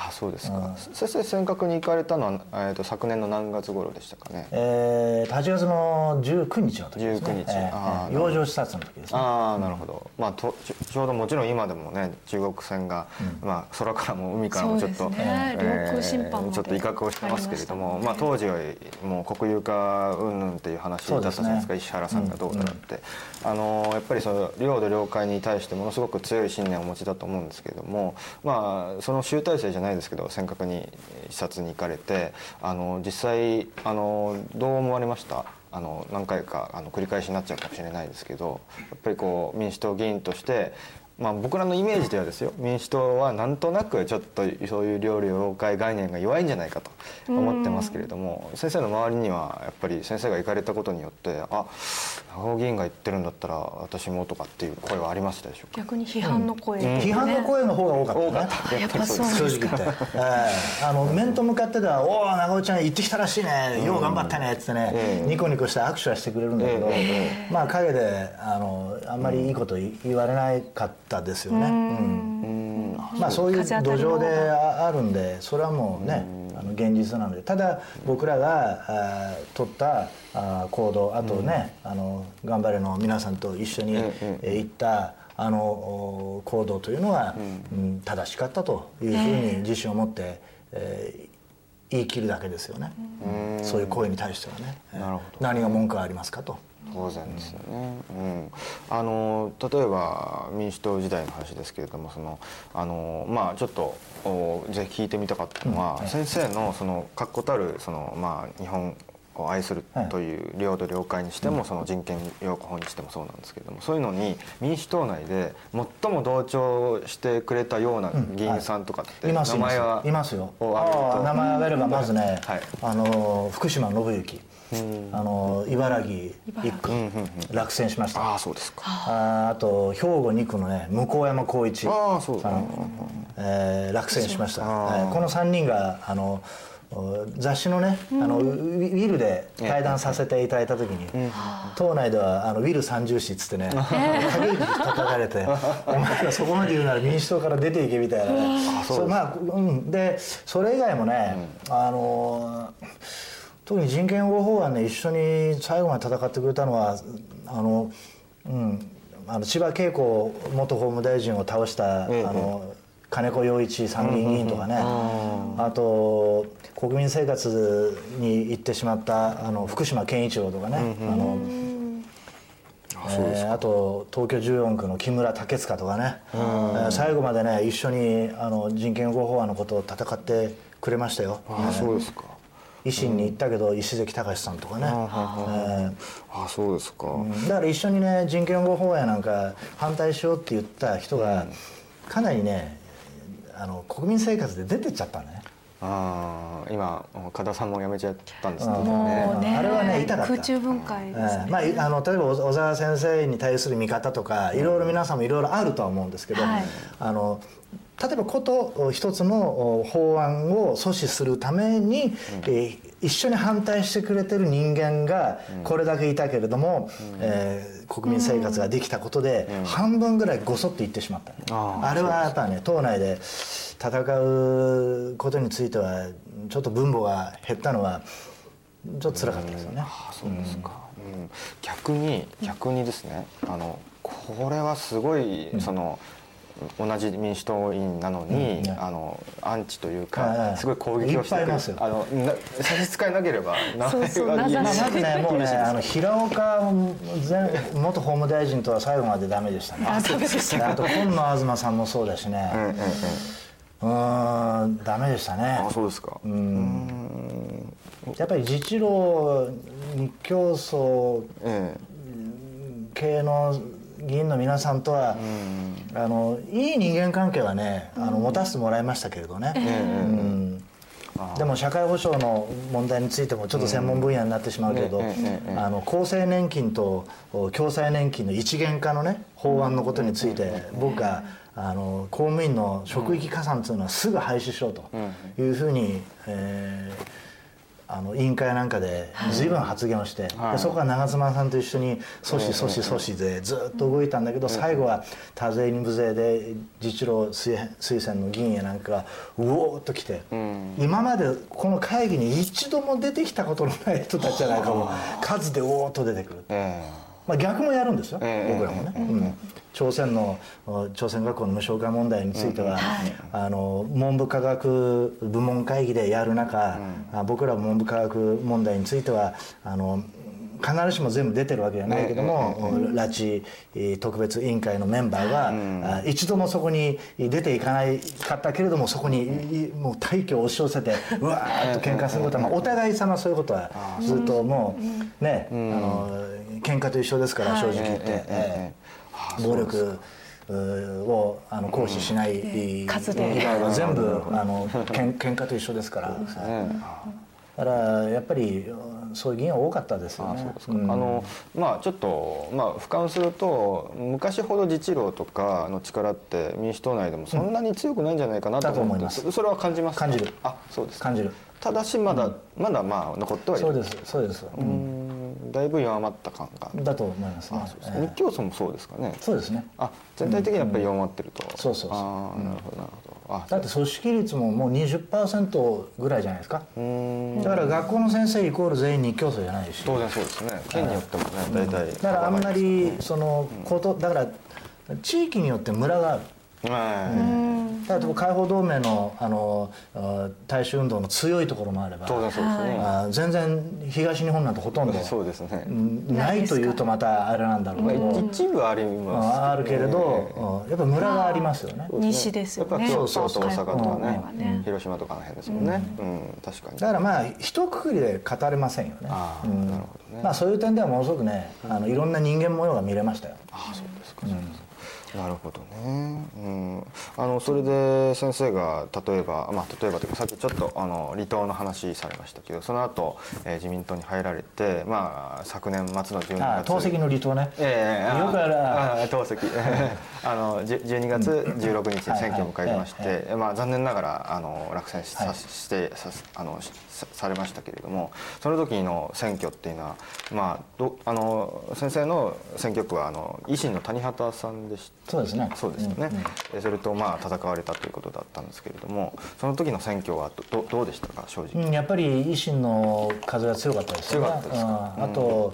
あそうですか、先生尖閣に行かれたのは、えー、と昨年の何月頃でしたかね、
えー、8月の19日の時ですね。
19日。
え
ー
ええ養生視察の時ですね。
ああなるほど、まあ、とちょちょうどもちろん今でもね中国船が、まあ、空からも海からもちょっと、
ね領空侵犯まで
ちょっと威嚇をしてますけれども、
あり
まあ、当時はもう国有化云々っていう話だったじゃないですか。
ね。
石原さんがどうだって、あのやっぱりその領土領海に対してものすごく強い信念をお持ちだと思うんですけれども、まあ、その集大成じゃないですけど尖閣に視察に行かれてあの実際あのどう思われました？あの何回かあの繰り返しになっちゃうかもしれないですけどやっぱりこう民主党議員として、まあ、僕らのイメージではですよ。民主党はなんとなくちょっとそういう領領領海概念が弱いんじゃないかと思ってますけれども先生の周りにはやっぱり先生が行かれたことによってあ長尾議員が言ってるんだったら私もとかっていう声はありましたでしょうか？
逆に批判の声、
批判の声の方が多かったね。
多かった
やっぱそうです
正直言って、ええあの面と向かってでは「おお長尾ちゃん行ってきたらしいね。よう頑張ったね」っつってね、
ええ
ニコニコして握手はしてくれるんだけど、
え
まあ陰であのあんまりいいこと言われなかったですよね。うん。まあそういう土壌であるんでそれはもうね、あの現実なので。ただ僕らが取った行動あとね、あの頑張れの皆さんと一緒に、
え
えー行ったあのお行動というのは、うん。正しかったというふうに自信を持って、えー言い切るだけですよね、そういう声に対してはね、えー
なるほど。
何が文句がありますかと。
当然ですよね、うん、あの例えば民主党時代の話ですけれどもそのあの、まあ、ちょっとおぜひ聞いてみたかったのは、先生のその確固たるその、まあ、日本を愛するという領土領海にしても、その人権擁護法にしてもそうなんですけれどもそういうのに民主党内で最も同調してくれたような議員さんとかって、
いますいます。
名前はい
ますよ。名前挙げればまずね、
はい。
あの福島信之あの茨城一区落選しました。
ああそうですか。
ああと兵庫2区のね向山光一。
ああそう
さん、えー落選しました、はい。この3人があのお雑誌のねあのウィルで対談させていただいた時に、党内ではあのウィル三重視っつってね竹内叩かれて「*laughs* お前らそこまで言うなら民主党から出ていけ」みたいなね。それまあうん、でそれ以外もね、あの特に人権擁護法案ね一緒に最後まで戦ってくれたのはあの、うん、あの千葉恵子元法務大臣を倒した、あの金子洋一参議院議員とかね、あと国民生活に行ってしまったあの福島健一郎とかね、あのえーあと東京14区の木村武塚とかね、えー最後までね一緒にあの人権擁護法案のことを戦ってくれましたよ。
ああそうですか
維新に行ったけど石関隆さんとかね、えー
ああそうですか、
だから一緒にね人権擁護法案なんか反対しようって言った人がかなりねあの国民生活で出てっちゃったね。
ああ今加田さんも辞めちゃったんですけど
もうね
あれはね痛かった。
空中分解ですね、
ええまあい、あの例えば小小沢先生に対する見方とかいろいろ皆さんもいろいろあるとは思うんですけど、
はい。
あの例えばこと一つのお法案を阻止するために、えー一緒に反対してくれてる人間がこれだけいたけれども、えー国民生活ができたことで半分ぐらいごそっといってしまった、
ああ
あれはやっぱね党内で戦うことについてはちょっと分母が減ったのはちょっと辛かったですよね。
あそうですか、うん。逆に逆にですねあのこれはすごい、その同じ民主党員なのに、
うん
あのアンチという
はい
か
はい。
すごい攻撃をしてくるあのな差し支えなければ名前
ねもうね *laughs* あの平岡前元法務大臣とは最後までダメでしたね。
あダメでした
であと今野東さんもそうだしね、
うんうんうん。
うんダメでしたね。
あそうですか。
やっぱり自治労日教組
え。
系の議員の皆さんとは、あのいい人間関係はねあの持たせてもらいましたけれどね、うん。でも社会保障の問題についてもちょっと専門分野になってしまうけれど、あの厚生年金と共済年金の一元化のね法案のことについて僕があの公務員の職域加算というのはすぐ廃止しろというふうに、えーあの委員会なんかで随分発言をして、
はい。
でそこは長妻さんと一緒に阻止阻止阻止でずっと動いたんだけど最後は多勢に無勢で自治労推推薦の議員やなんかがうおーっと来て、今までこの会議に一度も出てきたことのない人たちじゃないかも。数でおーっと出てくる。
え
まあ、逆もやるんですよ、
ええ。
僕らもね、うん。朝鮮のお朝鮮学校の無償化問題については、あの文部科学部門会議でやる中、あ僕ら文部科学問題についてはあの必ずしも全部出てるわけじゃないけども、拉致えー特別委員会のメンバーが、あ一度もそこに出ていかないかったけれどもそこにい。もう大挙を押し寄せて *laughs* うわーっと喧嘩することは、まあ、お互い様そういうことはずっともうね、あの喧嘩と一緒ですから正直言って、ええ暴力をあの行使しない
数で。
以外は全部あの喧嘩と一緒ですから、*laughs* だからやっぱりそういう議員は多かったですよね。
あそうですか、あのまあちょっとまあ俯瞰すると昔ほど自治労とかの力って民主党内でもそんなに強くないんじゃないかなと思って、
だと思います。
そそれは感じますか？
感じる。
あそうですか。
感じる。
ただしまだ、まだまあ残ってはいる。
そうです。そうです、
うーんだいぶ弱まった感が。
だと思いますね。
あ日教組もそうですかね。
そうですね。
あ全体的にやっぱり弱まってると、
そうそうそう。
ああなるほどなるほど。あ
だって組織率ももう20%ぐらいじゃないですか。
うーん。
だから学校の先生イコール全員日教組じゃないし。
当然そうですね。県によってもね大体
だからあんまりそのことだから地域によって村がある。
はい。
だから解放同盟のあのあ大衆運動の強いところもあれば、
当然そうですね、
あ全然東日本なんてほとんど
そうですね、
うんないというとまたあれなんだろう。けど、
一部あります、
ああるけれど、うん。やっぱ村がありますよね。
西ですよね。
やっぱ京都と大阪とかね。広島とかの辺ですもんね、うん。確かに。
だからまあ一括りで語れませんよね。
ああ、
うん。
なるほどね、
まあそういう点ではものすごくね、あのいろんな人間模様が見れましたよ。
ああそうですか、そうですかなるほどね、うん、あのそれで先生が例えば、まあ、例えばというかさっきちょっとあの離党の話されましたけどその後、えー自民党に入られて、まあ、昨年末の12月
あ党籍の離党ね。
ええ
よくある。
ああ党籍あのじゅ12月16日に選挙を迎えまして、まあ、残念ながらあの落選し,さ、
はい。
してさあのしさされましたけれどもその時の選挙っていうのは、まあ、どあの先生の選挙区はあの維新の谷畑さんでした。
そうですね。
そうですよね、でそれとまあ戦われたということだったんですけれどもその時の選挙はどどどうでしたか正直、
うん、やっぱり維新の風が強かったですよね。
強かったですか？
うん。あと、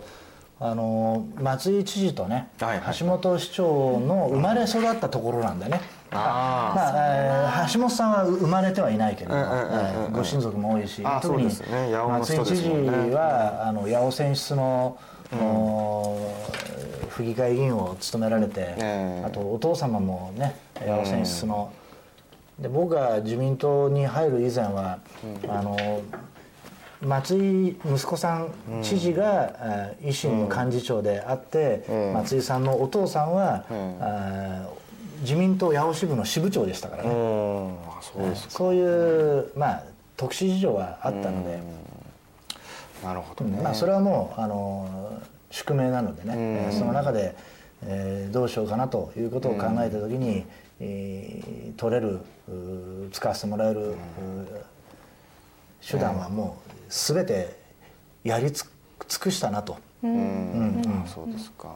あの松井知事とね、
はいはい。
橋本市長の生まれ育ったところなんでね。
あ
まあえー橋本さんは生まれてはいないけれどご親族も多いし
あ
特に松井知事はあの八尾選出の、お府議会議員を務められて、
ええ
あとお父様もね八尾選出の、で僕が自民党に入る以前は、あの松井息子さん知事が、あ維新の幹事長であって、
うん。
松井さんのお父さんは、
うん。
あ自民党八尾支部の支部長でしたから
う
ね、
そうですか、
そういう、まあ、特殊事情があったので、
なるほどね、
まあ、それはもうあの宿命なのでね、その中で、えーどうしようかなということを考えた時に、えー取れる使わせてもらえる、手段はもう全てやりつ尽くしたなと。
うん。あそうですか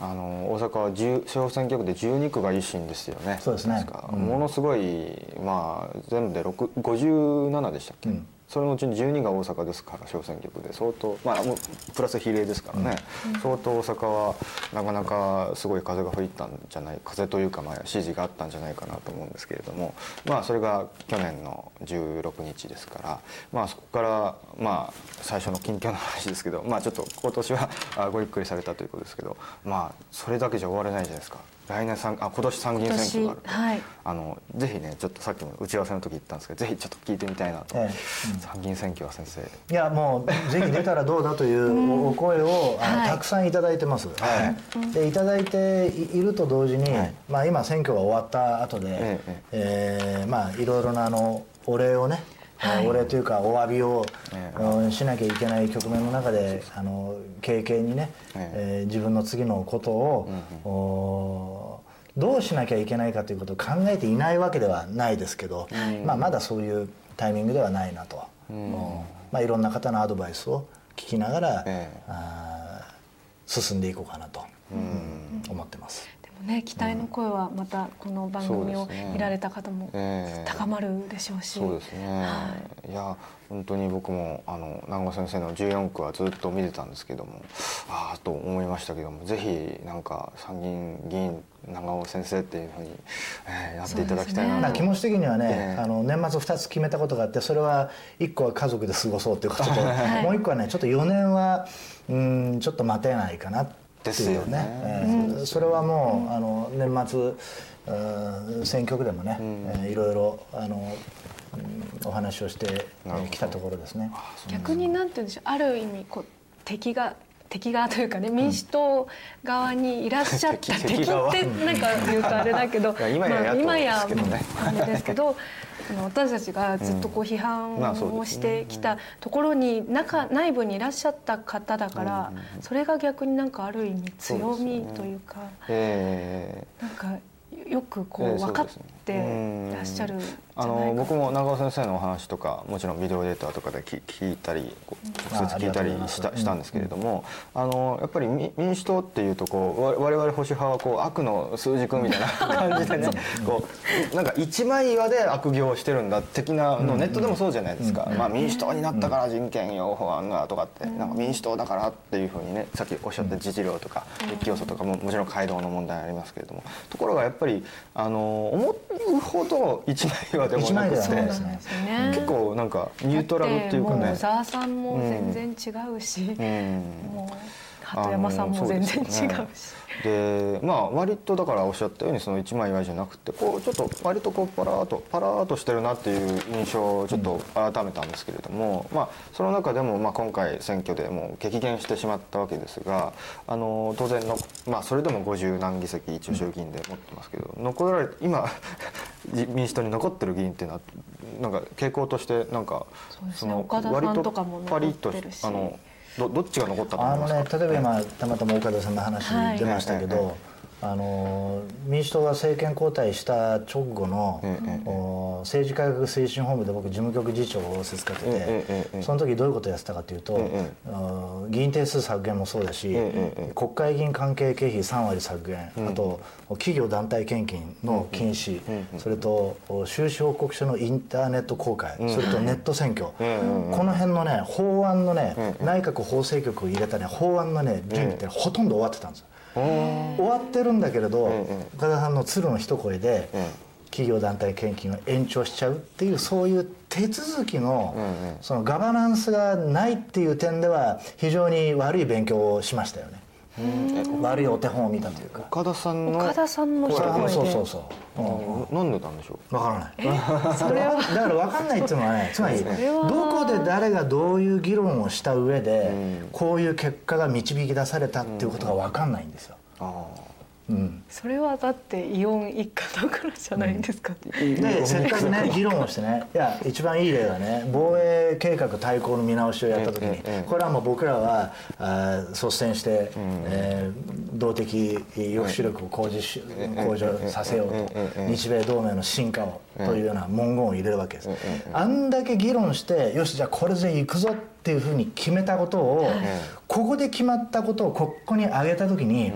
あの大阪は10小選挙区で12区が維新ですよね。
そうですね。うん
ものすごいまあ全部で6 57でしたっけ、そのうちに12が大阪ですから小選挙区で相当まあもうプラス比例ですからね、相当大阪はなかなかすごい風が吹いたんじゃない風というかまあ支持があったんじゃないかなと思うんですけれどもまあそれが去年の16日ですからまあそこからまあ最初の近況の話ですけどまあちょっと今年はあごゆっくりされたということですけどまあそれだけじゃ終われないじゃないですか来年参あ今年参議院選挙がある。
はい。
あのぜひねちょっとさっきも打ち合わせの時言ったんですけどぜひちょっと聞いてみたいなと、
え
参議院選挙は先生。
いやもうぜひ出たらどうだというお *laughs* 声を、あの
はい。
たくさんいただいてます。
はい。
でいただいていいると同時に、
はい。
まあ今選挙が終わった後で、
え。
えーまあいろいろなあのお礼をね、
はい。
お礼というかお詫びを、しなきゃいけない局面の中であの経験にね、
え
え。ー自分の次のことを、おどうしなきゃいけないかということを考えていないわけではないですけど、まあ、まだそういうタイミングではないなと、うん。まあ、いろんな方のアドバイスを聞きながら、
ええ。
あー進んでいこうかなと。思って
ね期待の声はまたこの番組を見られた方も
ええ。
高まるでしょうし、
そうですね、、
はい。
や本当に僕もあの南郷先生の14区はずっと見てたんですけどもああと思いましたけどもぜひなんか参議院議員長尾先生っていうふうに、えーやっていただきたいな
ね。
まあ気持ち的にはね、
ええ。
あの年末2つ決めたことがあってそれは1個は家族で過ごそうということと、*laughs*
い。
もう1個はねちょっと4年はうんちょっと待てないかなって
ですよね。
ええそれはもうあの年末うん選挙区でもね、ええいろいろあの、うんお話をしてきたところですね。
逆になんて言うんでしょう。ある意味こう敵が敵側というかね民主党側にいらっしゃった、
敵
ってなんか言うとあれだけど *laughs*
今や野党
今や
ですけどね。
あれですけど *laughs* 私たちがずっとこう批判をしてきたところに中内部にいらっしゃった方だからそれが逆になんかある意味強みというか
えー
なんかよくこ
ええ
う分かっ
そうです
て
ね
らっしゃる
あの僕も長尾先生のお話とかもちろんビデオデータとかで聞聞いたり直接聞いたりしたしたんですけれども、あのやっぱり民民主党っていうとこうわ我々保守派はこう悪の数軸みたいな *laughs* 感じでねこうなんか一枚岩で悪行をしてるんだ的なのネットでもそうじゃないですか、まあ、民主党になったから人権擁護案がとかってなんか民主党だからっていうふうにねさっきおっしゃった自治領とか立教祖とかももちろん街道の問題ありますけれども。ところがやっぱりあの思うほど。一枚岩でもなくて
ね。
結構なんかニュートラルっていうかね。
だもう小沢さんも全然違うし、
うん。
もう鳩山さんも全然違うし、
でまあ割とだからおっしゃったようにその一枚岩じゃなくてこうちょっと割とこうパラーとパラーとしてるなっていう印象をちょっと改めたんですけれども、まあその中でもまあ今回選挙でもう激減してしまったわけですがあの当然のまあそれでも50何議席一応衆議院で持ってますけど、残られ今 *laughs* 民主党に残ってる議員っていうのはなんか傾向としてなんか
そうですね。岡田さんとかも残ってるし。
あのどどっちが残ったと思
あの
いますか？
ね例えば今たまたま岡田さんの話出ましたけど、
はい
あの民主党が政権交代した直後の、政治改革推進本部で僕事務局次長を仰せつかってて、その時どういうことをやってたかというと、議員定数削減もそうだし、国会議員関係経費3割削減、あと企業団体献金の禁止、それとお収支報告書のインターネット公開、それとネット選挙、この辺のね法案のね、内閣法制局を入れたね法案のね準備ってほとんど終わってたんですよ。終わってるんだけれど、岡田さんの鶴の一声で、企業団体献金を延長しちゃうっていうそういう手続きの,、そのガバナンスがないっていう点では非常に悪い勉強をしましたよね。悪いお手本を見たというか。
岡田さんの
岡田さんの一
あ
声で。
そうそうそう。う。ん
なんでなんでしょう？
わからない。それは。*laughs* だから分かんないっていうのはね、つまりどこで誰がどういう議論をした上で、こういう結果が導き出されたっていうことが分かんないんですよ。
あ
うん。
それはだってイオン一家だからじゃないんですか、
でせっかくね議論をしてねいや一番いい例がね防衛計画対抗の見直しをやった時にこれはもう僕らはあー率先して、えー動的抑止力を向上し向上させようと日米同盟の進化をというような文言を入れるわけです。あんだけ議論してよしじゃあこれでいくぞっていうふうに決めたことをここで決まったことをここに上げた時に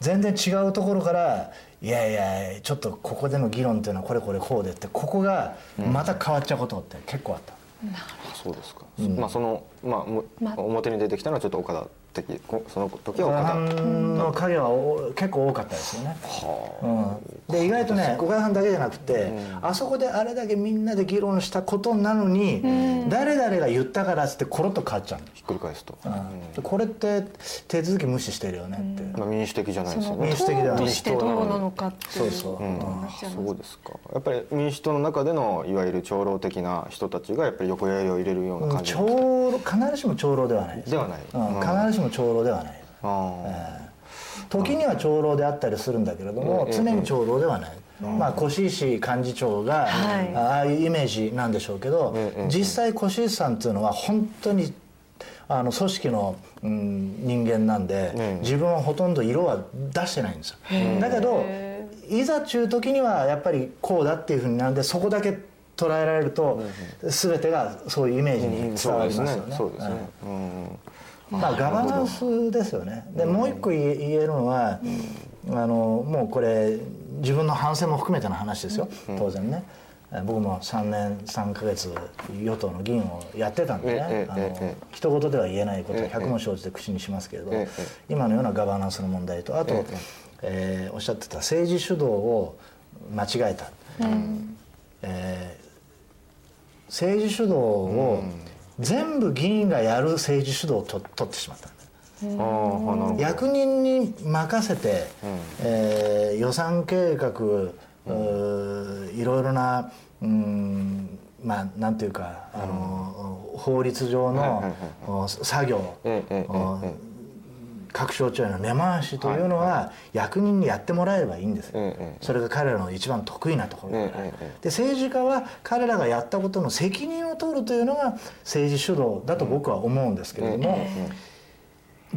全然違うところからいやいやちょっとここでの議論っていうのはこれこれこうでってここがまた変わっちゃうことって結構あった。
そうですか、まあそのまあも
まあ。
表に出てきたのはちょっと岡田的こその時は
の影はお結構多かったですよね。
は
うん、で意外とね岡田さんだけじゃなくて、あそこであれだけみんなで議論したことなのに、誰々が言ったからっつってコロッと変わっちゃう
ひっくり返すと、
うん。これって手続き無視してるよねって、
まあ、民主的じゃないですよね。
民主的ではない。
党としてどうなのかっていう
そうそう。
ことになっちゃいます
そうですか。やっぱり民主党の中でのいわゆる長老的な人たちがやっぱり横やりを入れるような感じ
長老必ずしも長老ではないで
はない。
うん。
うん
必ずしも長老ではない、
あ
時には長老であったりするんだけれども、
うん。
常に長老ではない、まあ越石幹事長が、
はい。
ああいうイメージなんでしょうけど、
うん
実際越石さんっていうのは本当にあの組織の、うん、人間なんで、
うん。
自分はほとんど色は出してないんですよ、だけどいざ中時にはやっぱりこうだっていうふうになるんでそこだけ捉えられると、全てがそういうイメージに伝わ
そうですね。
りますよね。まあ、ガバナンスですよね。でもう一個言えるのは、あのもうこれ自分の反省も含めての話ですよ、当然ね。え僕も3年3ヶ月与党の議員をやってたんでね、
ええ
あの一言では言えないことを
ええ
100も承知で口にしますけれど、
ええ
今のようなガバナンスの問題とあと、
え
えーおっしゃってた政治主導を間違えた、えー政治主導を全部議員がやる政治主導をと取ってしまった。役人に任せて、えー予算計画、いろいろなうんまあなんていうかあの、法律上のお作業、各省庁への根回しというのは役人にやってもらえればいいんですよ、
ええ
それが彼らの一番得意なところだから、で政治家は彼らがやったことの責任を取るというのが政治主導だと僕は思うんですけれども、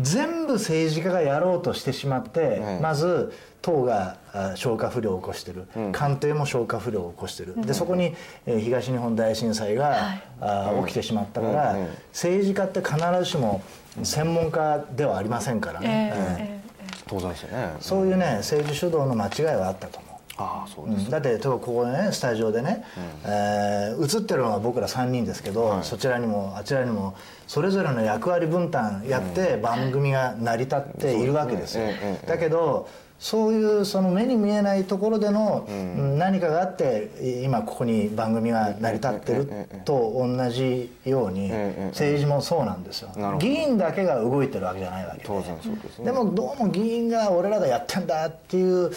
全部政治家がやろうとしてしまって、
ええ
まず党があ消化不良を起こしてる、官邸も消化不良を起こしてる、でそこに、えー東日本大震災が、あ起きてしまったから、
うんうん。
政治家って必ずしも専門家ではありませんから
え
ね、
当然ですよね。
そういうね政治主導の間違いはあったと思う。
ああそうです、
うんだって例えばここねスタジオでね、えー映ってるのは僕ら3人ですけど、そちらにもあちらにもそれぞれの役割分担やって番組が成り立っているわけですよ。
そうですね。ええええ
だけどそういうその目に見えないところでのうん。何かがあって今ここに番組が成り立ってると同じように政治もそうなんですよ。議員だけが動いてるわけじゃないわけで。
当然そうですね。
でもどうも議員が俺らがやってんだっていう、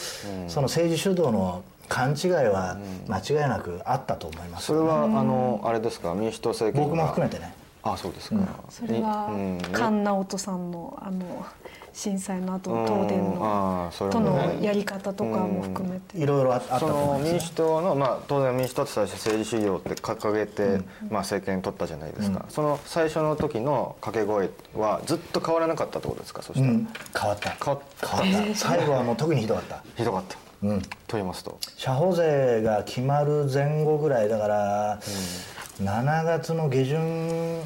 その政治主導の勘違いは間違いなくあったと思います、
それはあのあれですか民主党政権が。
僕も含めてね
ああそうですか、
それは菅直人さんのあの震災の後の
うん。
東電のと
もね。
のやり方とかも含めて。
いろいろああった
そ
と思
の民
います。
主党の、まあ、当然民主党って最初政治主義をって掲げて、まあ、政権取ったじゃないですか、その最初の時の掛け声はずっと変わらなかったってことですかそしたら、
うん、変わった。
変わっ
変わった。最後はもう特にひどかった。
ひどかった、
うん。
と言いますと。
社保税が決まる前後ぐらいだから、7月の下旬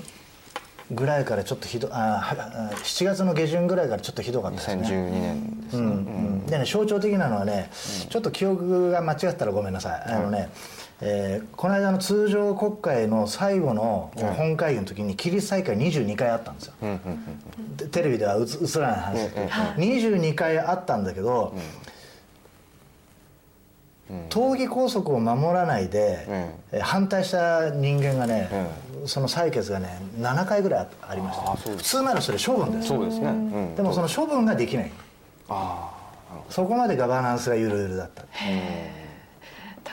ぐらいからちょっとひどあはあ7月の下旬ぐらいからちょっとひどかったですね。
2012年ですね、
うんでね象徴的なのはね、ちょっと記憶が間違ったらごめんなさい、あのね、えーこの間の通常国会の最後の本会議の時に起立再開22回あったんですよ、でテレビでは映映らない話。ですけど、22回あったんだけど、党議拘束を守らないで、えー反対した人間がね、その採決がね7回ぐらいありました。普通ならそれ処分です。
そうですね、うん。
でもその処分ができない。
あ
そこまでガバナンスがゆるゆるだった。
だ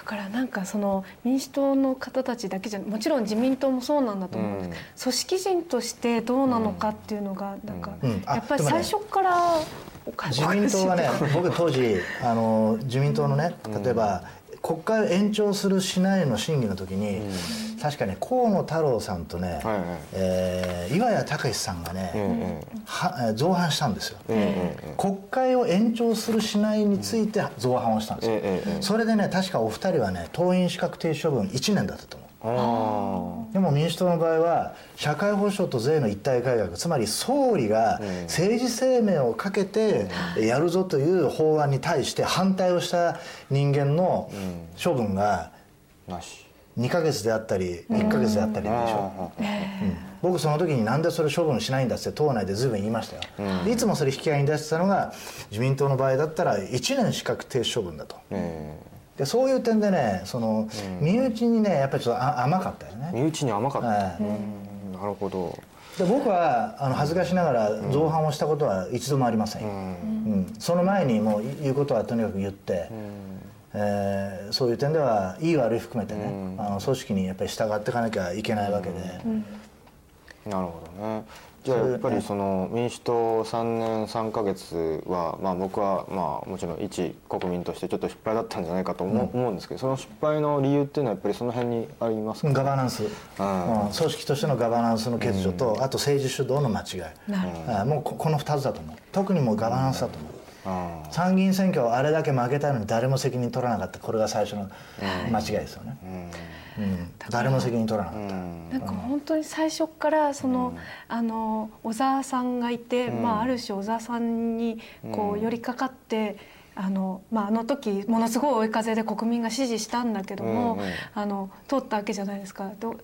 からなんかその民主党の方たちだけじゃもちろん自民党もそうなんだと思うんです。けど、組織人としてどうなのかっていうのがなんか、
うん。あ
やっぱり最初からおかしい
自民党はね僕当時あの自民党のね例えば、国会を延長するしないの審議の時に、確かね河野太郎さんとね、
はいはい。
えー岩谷隆さんがね、
え
はえー造反したんですよ、
ええ
国会を延長するしないについて造反をしたんですよ、
ええええ
それでね確かお二人はね党員資格停止処分1年だったと思う。
あ
でも民主党の場合は社会保障と税の一体改革つまり総理が政治生命をかけてやるぞという法案に対して反対をした人間の処分が
あなし。
2ヶ月であったり1ヶ月であったりでしょ、う。ん。僕その時になんでそれ処分しないんだって党内で随分言いましたよ、でいつもそれ引き合いに出してたのが自民党の場合だったら1年資格停止処分だと、でそういう点でねその、身内にねやっぱりちょっとあ甘かったよね。
身内に甘かった、
はい
うん。なるほど。
で僕はあの恥ずかしながら造反をしたことは一度もありませんよ、うん。その前にもう言うことはとにかく言って、えーそういう点ではいい悪い含めてね、あの組織にやっぱり従っていかなきゃいけないわけで、
なるほどねじゃあやっぱりその民主党3年3か月は、まあ、僕はまあもちろん一国民としてちょっと失敗だったんじゃないかと思,、う思うんですけどその失敗の理由っていうのはやっぱりその辺にありますか、
ガバナンス、うん。組織としてのガバナンスの欠如と、あと政治主導の間違い。あもうここの2つだと思う。特にもうガバナンスだと思う、
あ
参議院選挙あれだけ負けたのに誰も責任取らなかった。これが最初の間違いですよね、うん誰も責任取らなかった、
なんか本当に最初からその、あの小沢さんがいて、まあ、ある種小沢さんにこう寄りかかって。あのまあ、あの時ものすごい追い風で国民が支持したんだけども、
うんうん。
あの通ったわけじゃないですか。ど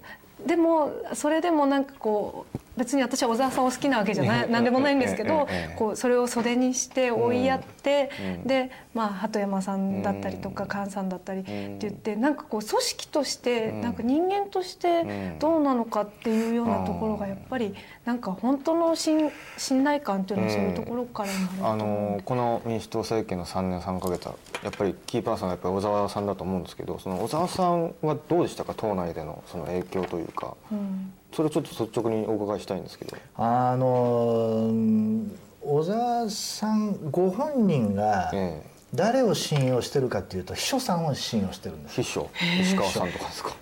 でもそれでもなんかこう別に私は小沢さんを好きなわけじゃないなん。でもないんですけどこうそれを袖にして追いやって、
うん。
で、まあ、鳩山さんだったりとか菅さんだったりって言ってなんかこう組織として
うん。
なんか人間としてどうなのかっていうようなところがやっぱりなんか本当の信信頼感っていうのはそういうところから
あのこの民主党政権の3年3か月はやっぱりキーパーソンはやっぱり小沢さんだと思うんですけどその小沢さんはどうでしたか？党内でのその影響というか。
うん
それをちょっと率直にお伺いしたいんですけど。
あのー小沢さんご本人が
ええ。
誰を信用してるかっていうと秘書さんを信用してるんです。
秘書。石川さんとかですか。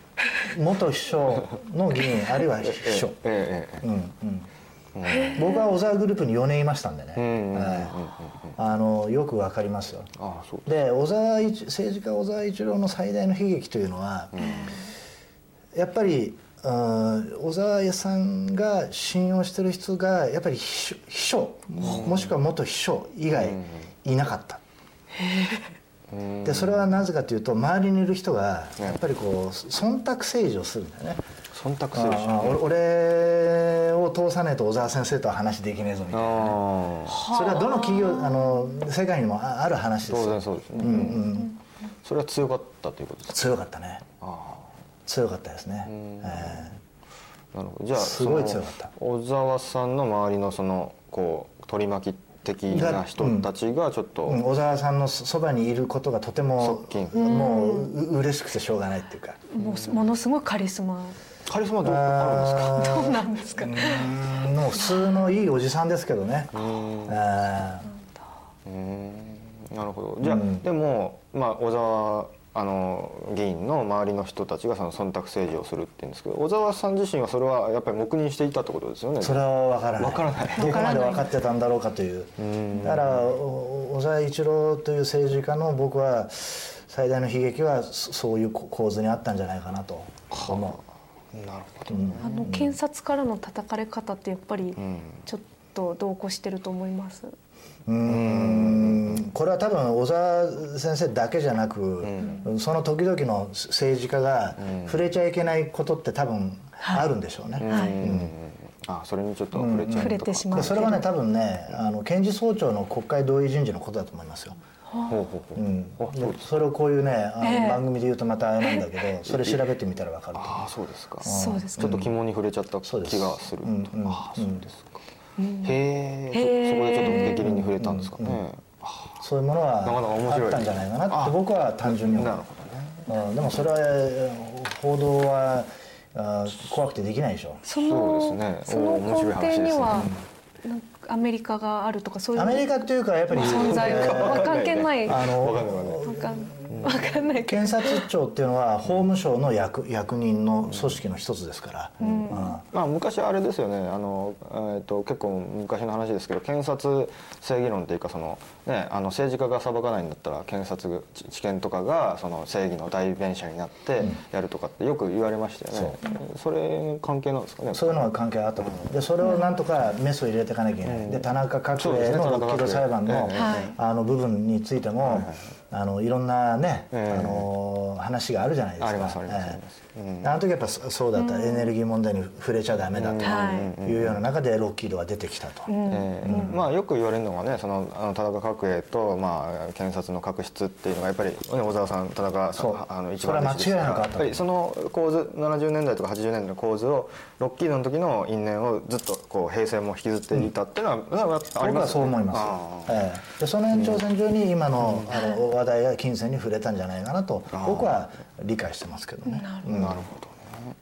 元秘書の議員あるいは秘書、
えええええ
うんうん。僕は小沢グループに4年いましたんでね、あのよくわかりますよ。
ああそう。
で小沢一政治家小沢一郎の最大の悲劇というのは、やっぱりうん小沢さんが信用してる人がやっぱり秘書秘書もしくは元秘書以外いなかった。
うん
でそれはなぜかというと周りにいる人がやっぱりこう忖度政治をするんだよね。
忖度政治。
ああ俺俺を通さねえと小沢先生とは話できねえぞみたいな
ああ。
それはどの企業あの世界にもあある話ですよ
当然そうですね。
うんうん
それは強かったということですか？
強かったね
あ
強かったですね、
ん。
え
あ。なるほど。じゃあ
すごい
その
強かった。
小沢さんの周りのそのこう取り巻き的な人たちがちょっと。
えうん。小沢さんのそそばにいることがとても
側近。
もうう嬉しくてしょうがないっていうか。
もうものすごいカリスマ。
カリスマどうあるんですか？
どうなんですか？
うーんもう普通のいいおじさんですけどね。あ
うーん。なるほど。じゃあ、でも、まあ、小沢あの議員の周りの人たちがその忖度政治をするって言うんですけど小沢さん自身はそれはやっぱり黙認していたってことですよね？
ーそれは分からない。
わからない。
どこまで分かってたんだろうかという。だからお小沢一郎という政治家の僕は最大の悲劇はそそういう構図にあったんじゃないかなと。思う。
なるほど、
あの検察からの叩かれ方ってやっぱり
ん。
ちょっと同行してると思います？
うーん。これは多分小沢先生だけじゃなく、その時々の政治家が触れちゃいけないことって多分あるんでしょうね。
うん。あそれにちょっと触れちゃうとか、
触れてしまう。
でそれはね多分ねあの検事総長の国会同意人事のことだと思いますよ。
ほうほうほう、
うん。
あそ
れをこういうねあの、
ええ。
番組で言うとまたあれなんだけどそれ調べてみたら分かると思う。
ああそうですか。
そうです
ちょっと疑問に触れちゃった気がすると。
うんうん。
ああそうですか、へ
へ
え
ー。
そこでちょっと激励に触れたんですかね、あ。
そういうものは
なかなか面白い。
あったんじゃないかな
あ
って僕は単純に思う。
なるほどね。
うん、でもそれはえー報道はあ怖くてできないでしょ。
その
そうですね。
その
お面白い
根
話ですね。
底にはアメリカがあるとかそういう
アメリカっていうかやっぱり
存在
えー
は関係ない。
あの
わかん。ない
検察庁っていうのは法務省の役役人の組織の一つですから、うん。
まあ、昔あれですよね。あの、えー、と結構昔の話ですけど検察正義論っていうかその、ね、あの政治家が裁かないんだったら検察知知見とかがその正義の代弁者になってやるとかってよく言われましたよね、それ関係なんですかね？
そういうのが関係あったと思う。でそれをなんとかメスを入れていかなきゃいけない、で田中角栄のロッキード裁判の,、あの部分についても、あのいろんなね、
ええ。
あの話があるじゃないですか。
あ
の時やっぱそそうだった、エネルギー問題に触れちゃダメだと
はい。
いうような中でロッキードが出てきたと、
えーまあ、よく言われるのがねそのあの田中角栄と、まあ、検察の確執っていうのがやっぱり、ね、小沢さん田中さ
そう。ん
あの一
それは
番です
った
やっぱりその構図70年代とか80年代の構図をロッキードの時の因縁をずっとこう平成も引きずっていたっていうのは、まああり
僕は
ますよね。
そう思います、ええ。でその延長線上に今の,、あの話題や金銭に触れたんじゃないかなと僕は理解してますけどね。
なるほどね。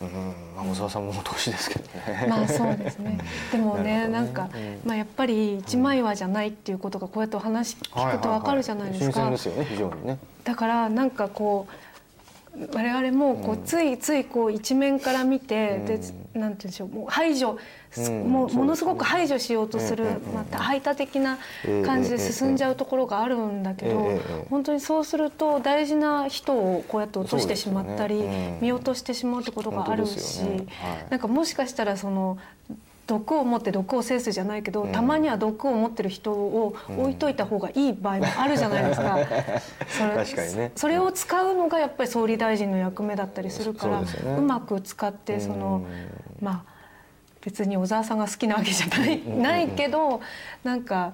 うん、まあ、小沢さんも年ですけどね。
まあそうですね。でもねなんか、まあやっぱり一枚岩じゃないっていうことがこうやってお話聞くとわかるじゃないですか。
新鮮ですよね、非常にね。
だからなんかこう我々もこうついついこう一面から見て、でなんて言うんでしょうもう排除、
うん。
もうものすごく排除しようとする、また排他的な感じで進んじゃうところがあるんだけど、本当にそうすると大事な人をこうやって落としてしまったり、見落としてしまうってことがあるし、なんかもしかしたらその毒を持って毒を制すじゃないけど、たまには毒を持ってる人を置いといた方がいい場合もあるじゃないですか。*laughs* それ
ね。
それを使うのがやっぱり総理大臣の役目だったりするからう,、
そう
まく使ってその、まあ別に小沢さんが好きなわけじゃない,、ないけどなんか。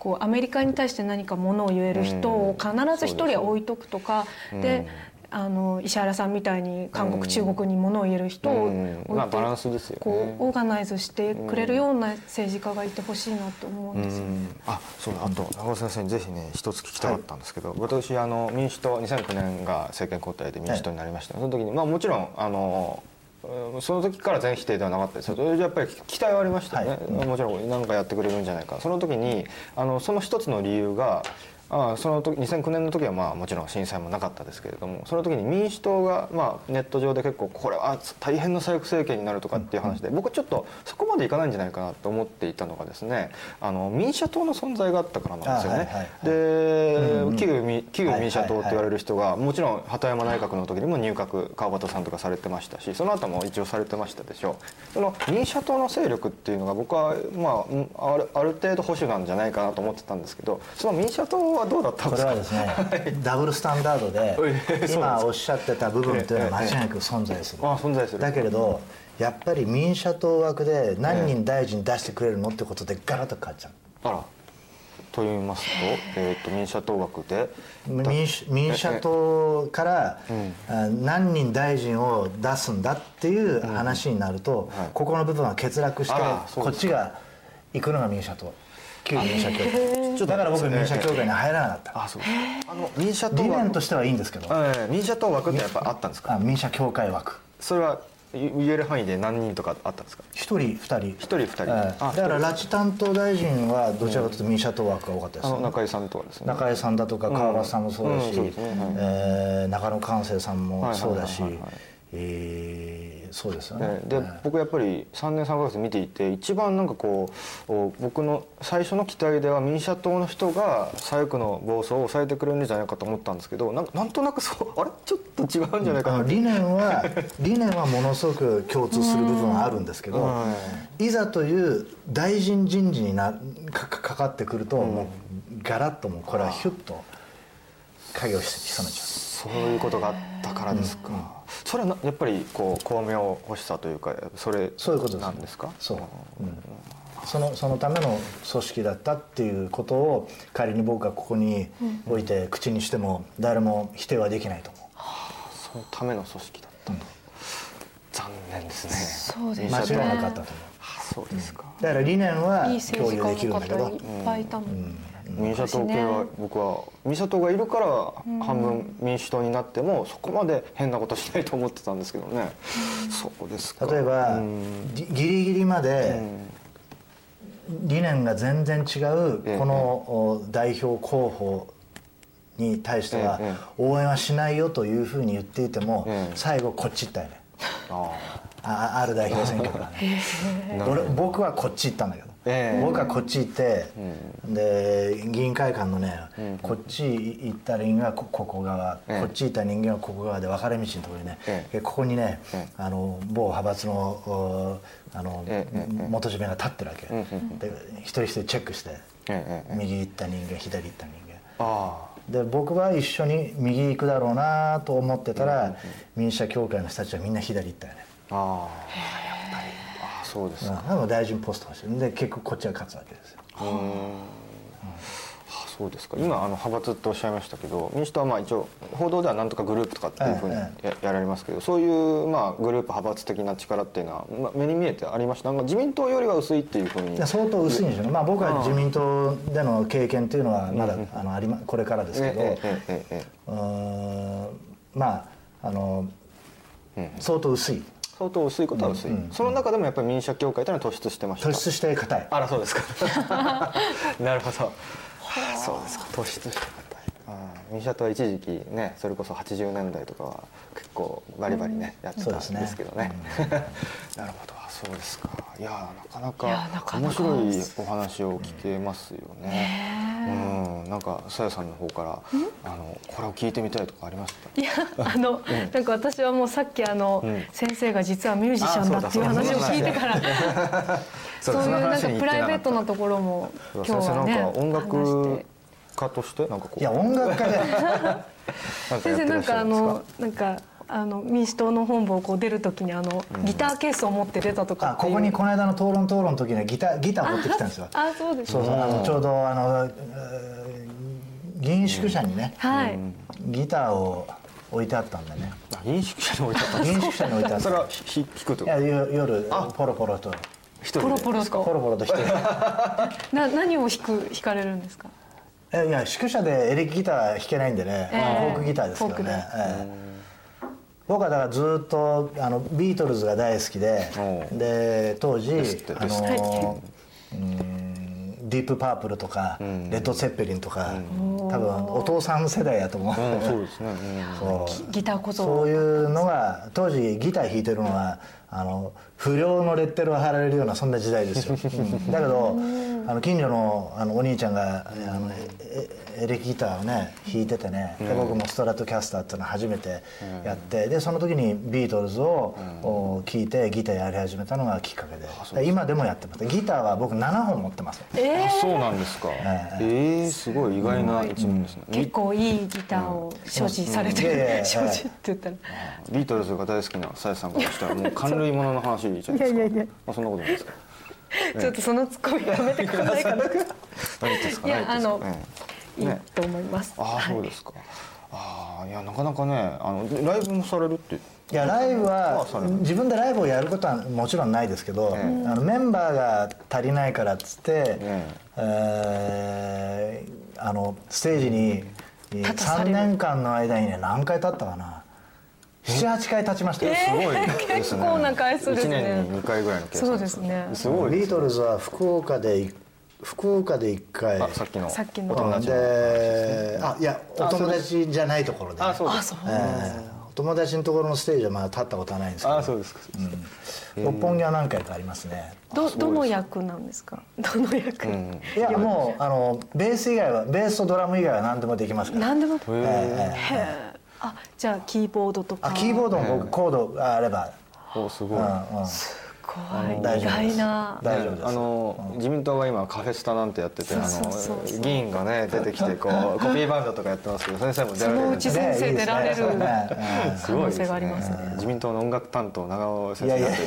こうアメリカに対して何かものを言える人を必ず一人は置いとくとか、であの石原さんみたいに韓国、中国にものを言える人を
まあバランスですよね。
こうオーガナイズしてくれるような政治家がいてほしいなと思うんですよ。
あそうだ。あと長尾先生にぜひね一つ聞きたかったんですけど、私あの民主党2009年が政権交代で民主党になりました、その時にまあもちろんあのうんその時から全否定ではなかったです。よそれじゃやっぱり期待はありましたよね、もちろん何かやってくれるんじゃないか。その時にあのその一つの理由があその時2009年の時はまあもちろん震災もなかったですけれどもその時に民主党がまあネット上で結構これは大変な左翼政権になるとかっていう話で僕はちょっとそこまでいかないんじゃないかなと思っていたのがですねあの民社党の存在があったからなんですよね。で旧民旧民社党って言われる人がもちろん鳩山内閣の時にも入閣川端さんとかされてましたしその後も一応されてましたでしょう。その民社党の勢力っていうのが僕はまあうんあるある程度保守なんじゃないかなと思ってたんですけどその民社党はどうだったんですか？
これはですね、ダブルスタンダードで *laughs*
ええ
今おっしゃってた部分というのは間違いなく存在する、
あ存在する。
だけれどやっぱり民社党枠で何人大臣出してくれるのってことでガラッと変わっちゃう。
あら。と言いますと,、えー、と民社党枠で。
民主民社党から、あ何人大臣を出すんだっていう話になると、
はい。
ここの部分は欠落してこっちが行くのが民社党旧民社協。
ちょっと
会だから僕民社協会に入らなかった。
あそうあの民社党
理念
枠
としてはいいんですけど。
ええ民社党枠ってやっぱあったんですか？
あ民社協会枠。
それは言言える範囲で何人とかあったんですか？
一人二人。
一人二人。
だから拉致担当大臣はどちらかというと民社党枠が多かったです
中井さんとかですね。
中江さんだとか川端さんもそうだし、中野寛生さんもそうだし
はいはいはいはい
えーそうですよね。
ね、で僕やっぱり3年3ヶ月見ていて一番なんかこうお僕の最初の期待では民社党の人が左翼の暴走を抑えてくれるんじゃないかと思ったんですけどなんかなんとなくそう *laughs* あれ？ちょっと違うんじゃないかな。って
あの理念は *laughs* 理念はものすごく共通する部分はあるんですけどい。ざという大臣人事になかかかかってくると、もうガラッともうこれはヒュッと影を潜めちゃ
そういうことがあったからですか、それはなやっぱりこう巧妙欲しさというかそれ
そういうことです
なん。ですか
そう、うん。そのそのための組織だったっていうことを仮に僕がここに置いて口にしても誰も否定はできないと思
そのための組織だったと、残念ですね。
そうですね。
う間違いなかったと思う。
あそうですか、
だから理念は共有できるんだけど。
政治家の方いっぱいいたもん。
民社党系は僕は民社党がいるから半分民主党になってもそこまで変なことしないと思ってたんですけどね、そうですか。
例えば
うん。
ぎギリギリまで理念が全然違う
ええ。
このお代表候補に対しては
ええ
応援はしないよというふうに言っていても
ええ。
最後こっち行ったよね。
あ
あある代表選挙からね。俺僕はこっち行ったんだけど、
ええ。
僕はこっち行って、で議員会館のね、こっち行った人間はこここ側、
ええ。
こっち行った人間はここ側で分かれ道のところにね、
え
でここにね、
ええ。
あの某派閥のおあの、元締めが立ってるわけ、
うんうん。
で一人一人チェックして、右行った人間左行った人間。
あ
で僕は一緒に右行くだろうなと思ってたら、民主社協会の人たちはみんな左行ったよね。
あそうですか。
うん。大臣ポストをしてで結局こっちが勝つわけですよ。
あ。そうですか。今あの派閥っておっしゃいましたけど民主党はまあ一応報道ではなんとかグループとかっていうふうにや,、
え。
やられますけどそういうまあグループ派閥的な力っていうのは、まあ、目に見えてありました？自民党よりは薄いっていうふうに。
相当薄いんでしょうね、まあ、僕は自民党での経験っていうのはまだ、あのありまこれからですけど、
ええええええ
うーん。まああの、相当薄い
相当薄いことは薄い、その中でもやっぱり民主社協会というのは突出してました。
突出して硬い。
あらそうですか。*laughs* なるほど、はあ、そうですか。突出して硬い。民主党は一時期ねそれこそ80年代とかは結構バリバリね、やってたん
です
けどね。*laughs* なるほど。あそうですか。いやなかなか面白いお話を聞けますよね。うん。なんかさやさんの方からあのこれを聞いてみたいとかありました？
いや *laughs* あの、なんか私はもうさっきあの、
ん。
先生が実はミュージシャンだっていう話を聞いてから。
そ *laughs*
そういうなんかプライベート
の
なところも今日はね
先生なんか音
話
楽家としてなんかこう。
いや音楽家で
先生なんかあのなんかあの民主党の本部をこう出るときにあの、ギターケースを持って出たとか
ここにこの間の討論討論の時にはギターギター持ってきたんですよ。
あそうです
そうそうあのちょうどあのえー議員宿舎にね、
はい、
ギターを置いてあったんでね。
あ飲食者に置いてあった
に置いてあ
か
った。
それはひ弾くと
いやよ夜ポロポロと。
一人で。
ポロポロ
ポ
と
ロポロとして。*laughs*
な何を弾く弾かれるんですか？
えいや宿舎でエレキギター弾けないんでね、
ええ。
フォークギターですけど
フォークで。
ね、え。え僕はだからずっとあのビートルズが大好きでで当時あのうんディープパープルとか、レッド・セッペリンとか、多分お父さん世代やと思う、
うんそうですね、うん。*laughs*
そう。
ギターこそ。
そういうのが当時ギター弾いてるのはあの不良のレッテルを貼られるようなそんな時代ですよ、うん。だけどあの近所のあのお兄ちゃんがあのえエレキギターをね弾いててね、で僕もストラトキャスターっていうのを初めてやって、でその時にビートルズをお聴いてギターやり始めたのがきっかけで。で今でもやってます。ギターは僕7本持ってます。
え
あそうなんですか。ええ。すごい意外な一面ですね、
ー、結構いいギターを所持されて所持って言ったら、
ビートルズが大好きなさやさんからしたらもう寒類物の話じゃないですか。
いやいやいや。
あそんなことないですか *laughs*
ちょっとそのツッコミやめてくださいかな *laughs* いやあの
ええ
いい
ね。
と思います、
ああそうですか。ああいやなかなかねあのライブもされるって。
いやライブは自分でライブをやることはもちろんないですけど、
え
あのメンバーが足りないからっつって、
え
え。ーあのステージに3
立たされる
年間の間にね何回立ったかな78回立ちましたよ、
すごいですね。
結構な回数ですね。
1年に2回ぐらいの計算
そうですね。
すごい
ビートルズは福岡で福岡で1回。
あさっきの。
さっきの。
お友達の。
であいやお友達じゃないところで、ね、
あそうです。
あそう。
えーお友達のところのステージはまだ立ったことはないんですけど。
あそうですか、
六本木は何回かありますね。
どどの役なんですか？どの役、
うん。
いやもうあのベース以外はベースとドラム以外は何でもできますから。
何でも。
へえ
あじゃあキーボードとか。
あキーボードも僕コードがあれば、
おすごい、
うんうん、
すごい。意
大丈夫です。
外な。
大丈夫です。
あの自民党は今カフェスタなんてやっててあ
そうそうそうそう。
の議員がね出てきてこう *laughs* コピーバンドとかやってますけど先生も出
そのうち
られるんで
先生出られる
ねいいですね。
可能性がありますね。
自民党の音楽担当長尾先生
いやいや。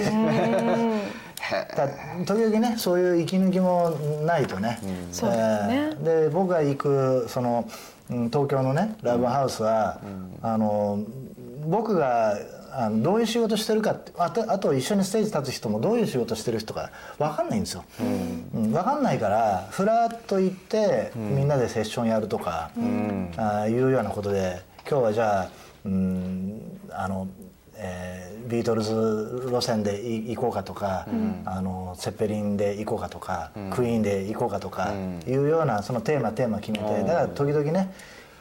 だ時々ねそういう息抜きもないとね、
そうですね。
えー。で僕が行くそのうん東京のねライブハウスは、あの僕があのどういう仕事してるかってあとあと一緒にステージ立つ人もどういう仕事してる人か分かんないんですよ、うん。分かんないからふらっと行って、みんなでセッションやるとか、あいうようなことで今日はじゃあうんあのえービートルズ路線でい行こうかとか、あのセッペリンで行こうかとか、クイーンで行こうかとかいうようなそのテーマテーマ決めて、だから時々ね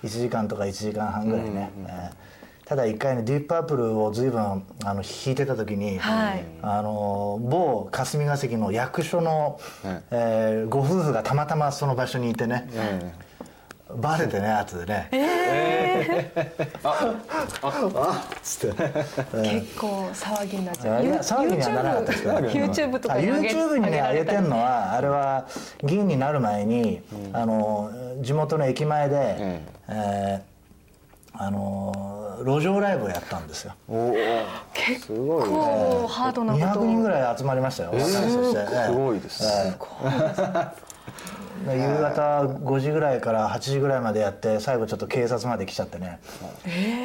1時間とか1時間半ぐらいね、えーただ一回ねディープパープルを随分あの弾いてた時に、
はい。
あの某霞が関の役所の、
ね
えーご夫婦がたまたまその場所にいてね、
え
バレてね後でね。
結構騒ぎになっちゃう。
いや騒ぎにはならなかった。ですけど
YouTube とかに
あ
上げ
YouTube にね上げてんの
は
はあれは議員になる前に、あの地元の駅前で、えーあの路上ライブをやったんですよ。
おお
結構ハードなこと
200人ぐ
を
らい集まりましたよ、ええ
すごいです
ええ。で夕方5時ぐらいから8時ぐらいまでやって最後ちょっと警察まで来ちゃってね、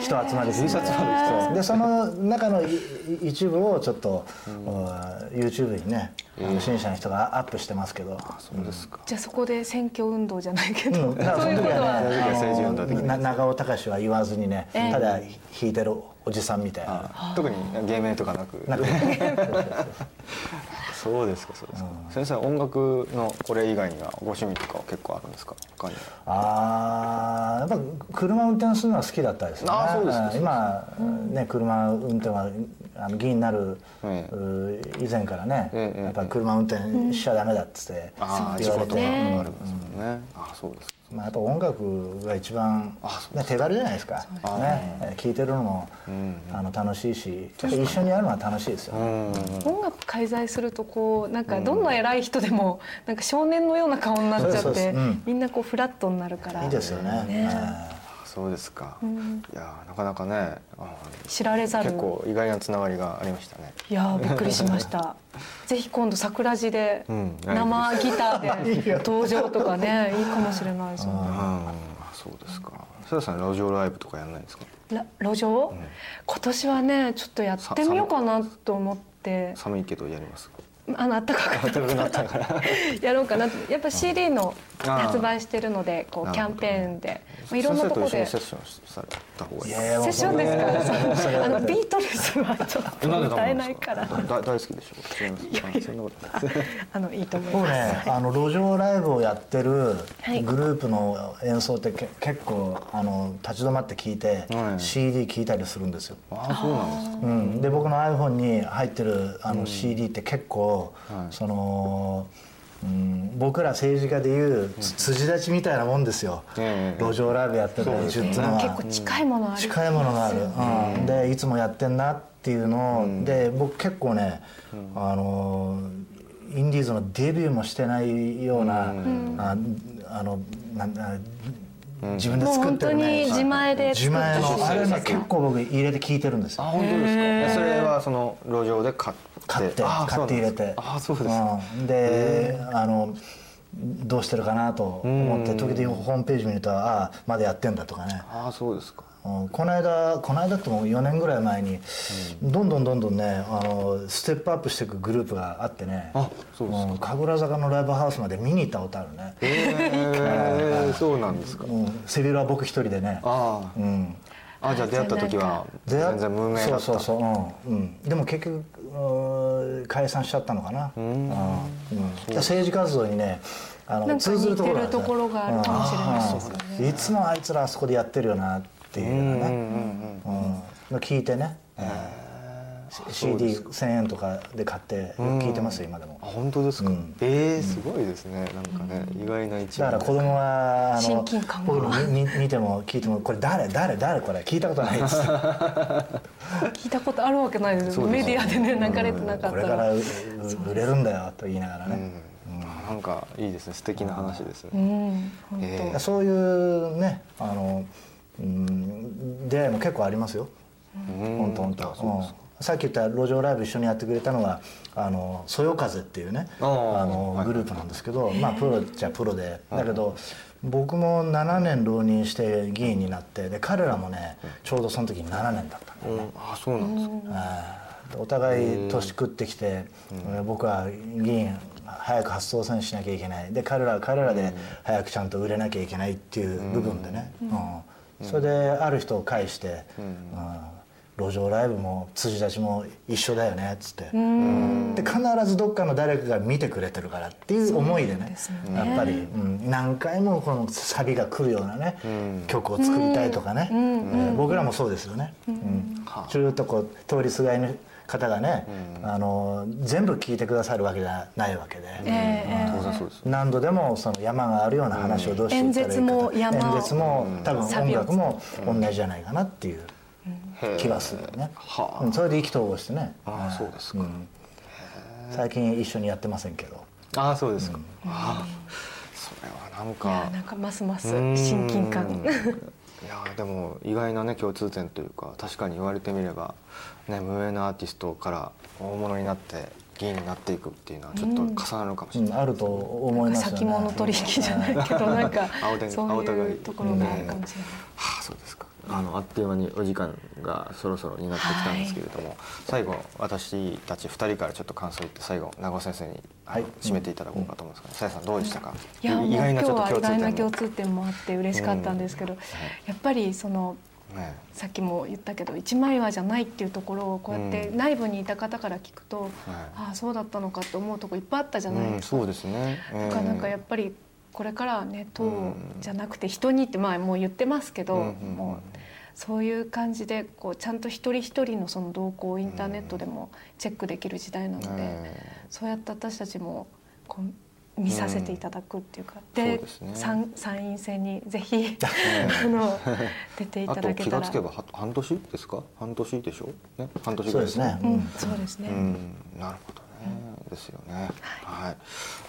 人集まりすぎて
警察まで来た
でその中の一部をちょっと、うん。YouTube にね、あの支援者の人がアップしてますけど、
そうですか。
じゃあそこで選挙運動じゃないけど、
うん、だからその時はね長尾隆は言わずにね、
ええ。
ただ弾いてるおじさんみたいな、
あ特に芸名とかなく。
なんか *laughs* *laughs* *laughs*
そうですかそうですか、先生音楽のこれ以外にはご趣味とかは結構あるんですか？他に
あーやっぱ車運転するのは好きだったですね。
あーそうですか。
ん今、ね車運転はあの議員になる、
え
う以前からね、
ええ
やっぱ車運転しちゃダメだっつって
ああ事
言われて、
故とかあ
ね
りますもんね、ああそうですか
まあ、やっぱ音楽が一番
あそう
ね、手軽じゃないですか。ね。聴いてるのも、あの楽しいし一緒にやるのは楽しいですよ、
うん
音楽介在するとこうなんかどんな偉い人でもなんか少年のような顔になっちゃってみんなこうフラットになるから。
いいですよね
そうですか、いやなかなかねあ
知られざる。
結構意外なつながりがありましたね。
いやーびっくりしました。*laughs* ぜひ今度桜地で
うん
生ギターで *laughs* 登場とかねいいかもしれないですよね。
そうですか。須田さん路上ライブとかやらないんですか？
ら路上、今年はねちょっとやってみようかなと思って。
寒いけどやります
あの暖かくなったから。やろうかなって。やっぱ CD の発売してるのでこうキャンペーンで、まあ、いろんなところでセ
ッションされた方がいい。
いやいやもう
ッションですから。あのビートルズはちょっと歌え
メ
なんいから。*laughs*
大好きでしょ。あそんなことない
あのいいと思い
僕
ます。
ねあの路上ライブをやってる
はい。
グループの演奏ってけ結構あの立ち止まって聴いて、
はい。
CD 聴いたりするんですよ、
ああそうなんですか。
うん、で僕の iPhone に入ってるあの CD って結構、その、うん、僕ら政治家でいうつ辻立ちみたいなもんですよ、
ええ
路上ライブやってた連中っていうのは。
結構近いものある。
近いものがある、うん、でいつもやってんなっていうのを、で僕結構ね、あのインディーズのデビューもしてないような、ああのなんだ自分で作ってるね。
に自前で作
自
った
前の。あれね結構僕入れて聴いてるんですよ。
あ本当ですか？えそれはその路上で買って。
買って
あ
買って入れて。
ああそうですか。
うん。であのどうしてるかなと思って時々ホームページ見るとああまだやってんだとかね。
ああそうですか。
うんこの間この間ってもう4年ぐらい前に、どんどんどんどんねあのステップアップしていくグループがあってね
あそうですか。
ん神楽坂のライブハウスまで見に行ったことあるね、
ええそうなんですか。
うん、背広は僕一人でね。
あ
うん。
ああじゃあ出会った時は全然無名だった。
そうそうそう、うん。うん、でも結局うん解散しちゃったのかな。うん。うん。政治活動にねあの
なんか
通ずるところが
似てる。ところがあるかもしれないですね。
うんいつもあいつらあそこでやってるよなっていうような。ねうん聞いてね。CD1000 円とかで買って聞いてますよ今でも。
あ本当ですか、ええすごいですね。なんかね、意外な一面。
だから子供はあ
親
の
近感が。
僕に見見ても聞いてもこれ誰誰誰これ。聞いたことないっつって
聞いたことあるわけないですよ。メディアでね流れてなかったら。
これからうう売れるんだよと言いながらね、
あなんかいいですね。素敵な話ですね、
うん、本
ええ
そういうねあの、うん、出会いも結構ありますよ。本当本当うん。さっき言った路上ライブ一緒にやってくれたのがあのそよ風っていうねあの
はい
グループなんですけど、まあプロっちゃプロで。だけど僕も7年浪人して議員になってで彼らもねちょうどその時に7年だったんだ
あそうなんですか、
お互い年食ってきて、僕は議員早く初当選しなきゃいけない。で彼らは彼らで早くちゃんと売れなきゃいけないっていう部分でね、うんそれである人を介して、うん。路上ライブも辻立ちも一緒だよねっつって。で必ずどっかの誰かが見てくれてるからっていう思いでね。やっぱり、うん。何回もこのサビが来るようなね、曲を作りたいとかね、えー僕らもそうですよね、うん。ずーっとこう通りすがりの方がね、あの全部聞いてくださるわけじゃないわけで、何度でもその山があるような話をどうしていったらいいかと
演説も山を。
演説も多分音楽も同じじゃないかなっていう気はするよね、
はあ。
うんそれで意気投合してね。
ああそうですか、
うん。最近一緒にやってませんけど。
ああそうですか、ああそれはなん
い
か
やなんかますます
うん。
親近感
いやでも意外なね共通点というか確かに言われてみれば、ね、無名なアーティストから大物になって議員になっていくっていうのはちょっと重なるかもしれない、
うんあると思いますよね。
先物取引じゃないけどなんか
青天
そう
青互い
いうところがあるかもしれない。
はあそうですかあのあっという間にお時間がそろそろになってきたんですけれども、最後私たち2人からちょっと感想言って最後長尾先生に、
はい
締めていただこうかと思うんですがさやさんどうでしたか？
いやもう今日は意外な共
も
通点もあって嬉しかったんですけど、やっぱりその
ね
さっきも言ったけど一枚岩じゃないっていうところをこうやって
うん。
内部にいた方から聞くと、ああそうだったのかって思うとこいっぱいあったじゃない
うん、
ですか。
そうですね、え
だからなんかやっぱりこれからはね党じゃなくて人にってまあもう言ってますけど、
うんうんうん。
もうそういう感じでこうちゃんと一人一人のその動向をインターネットでもチェックできる時代なので、
え
そうやって私たちもこう見させていただくっていうか、
うですね。
参参院選にぜひ *laughs* あの出ていただけたら。
気がつけばは半年ですか？半年でしょ？ね？半年ぐらい
そうですね、
うん、そうですね、
うん。なるほどね、ですよね。はい、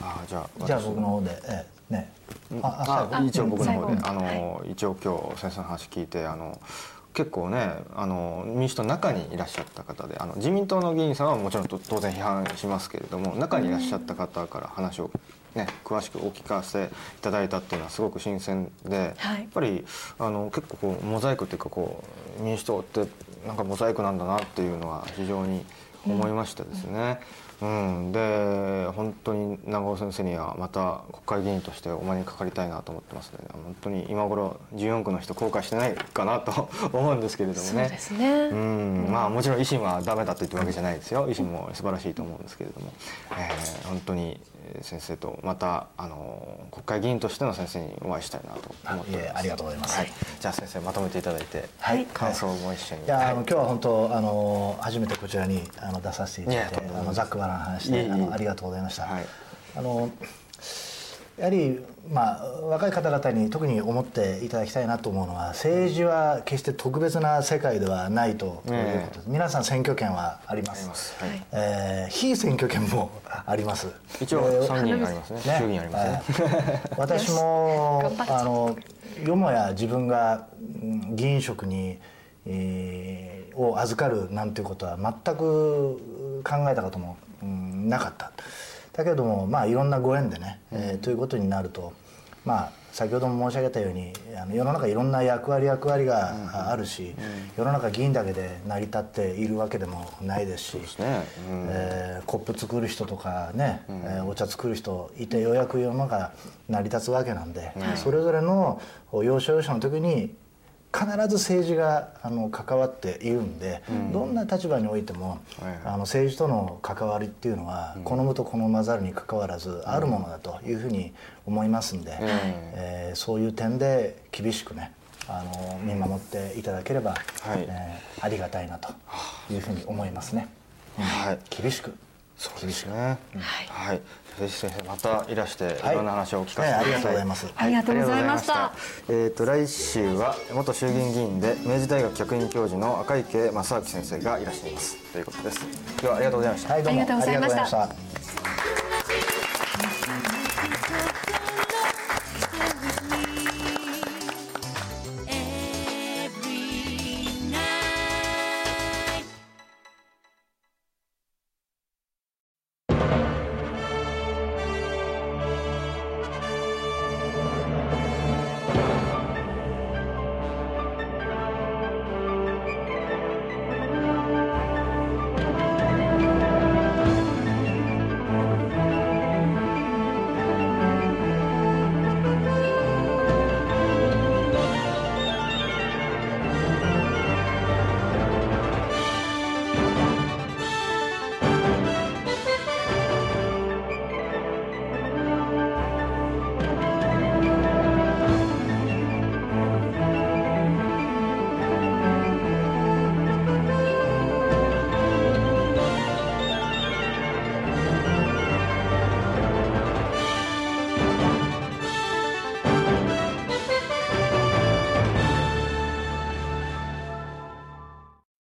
あじゃあ
じゃあ
私
僕の方で、ええね。
うん。
ああ
あ一応僕の方で、あの、一応今日先生の話聞いてあの結構ねあの民主党の中にいらっしゃった方であの自民党の議員さんはもちろんと当然批判しますけれども中にいらっしゃった方から話を、ね、詳しくお聞かせいただいたっていうのはすごく新鮮で、
はい。
やっぱりあの結構こうモザイクっていうかこう民主党ってなんかモザイクなんだなっていうのは非常に思いましたですね。うん、で本当に長尾先生にはまた国会議員としてお目にかかりたいなと思ってますので本当に今頃14区の人後悔してないかなと *laughs* 思うんですけれどもね。
そうですね、
うん。まあもちろん維新はダメだと言ってるわけじゃないですよ。維新も素晴らしいと思うんですけれども、えー本当にえー先生とまたあの国会議員としての先生にお会いしたいなと思っております。
あいえありがとうございます。
はい、じゃあ先生まとめていただいて、
はい。
感想も一緒に。
いや、
はい
あの今日は本当あの初めてこちらにあの出させていただいてあのざっくばらん話
いえいえ。
であのありがとうございました。
はい。
あのやはり、まあ、若い方々に特に思っていただきたいなと思うのは政治は決して特別な世界ではないということです、皆さん選挙権はあります。
あります。はい。
えー非選挙権も *laughs* あります。
一応参議院ありますね。
ね。
衆議院ありますね、
えー *laughs* 私もあのよもや自分がうん議員職に、えーを預かるなんていうことは全く考えたことも、うんなかっただけれどもまあいろんなご縁でね、えーということになるとまあ先ほども申し上げたようにあの世の中いろんな役割役割があるし、世の中議員だけで成り立っているわけでもないですしえーコップ作る人とかね、えーお茶作る人いてようやく世の中成り立つわけなんで、それぞれの要所要所の時に必ず政治があの関わっているんで、どんな立場においても、
はい
あの政治との関わりっていうのは、好むと好まざるにかかわらずあるものだというふうに思いますんで、えーそういう点で厳しくねあの見守っていただければ、
はい。
えーありがたいなというふうに思いますね。
はい。
厳しく。
そうですね。はい。ぜひ先生またいらしてい
はい
ろんな話を聞かせてください。
ねありがとうござい。ます
ありがとうございました
ありがとうございました。えっ、と来週は元衆議院議員で明治大学客員教授の赤池正明先生がいらっしゃいます。ということです。今日はありがとうございました。
はいどうも。
ありがとうございました。
ありがとうございました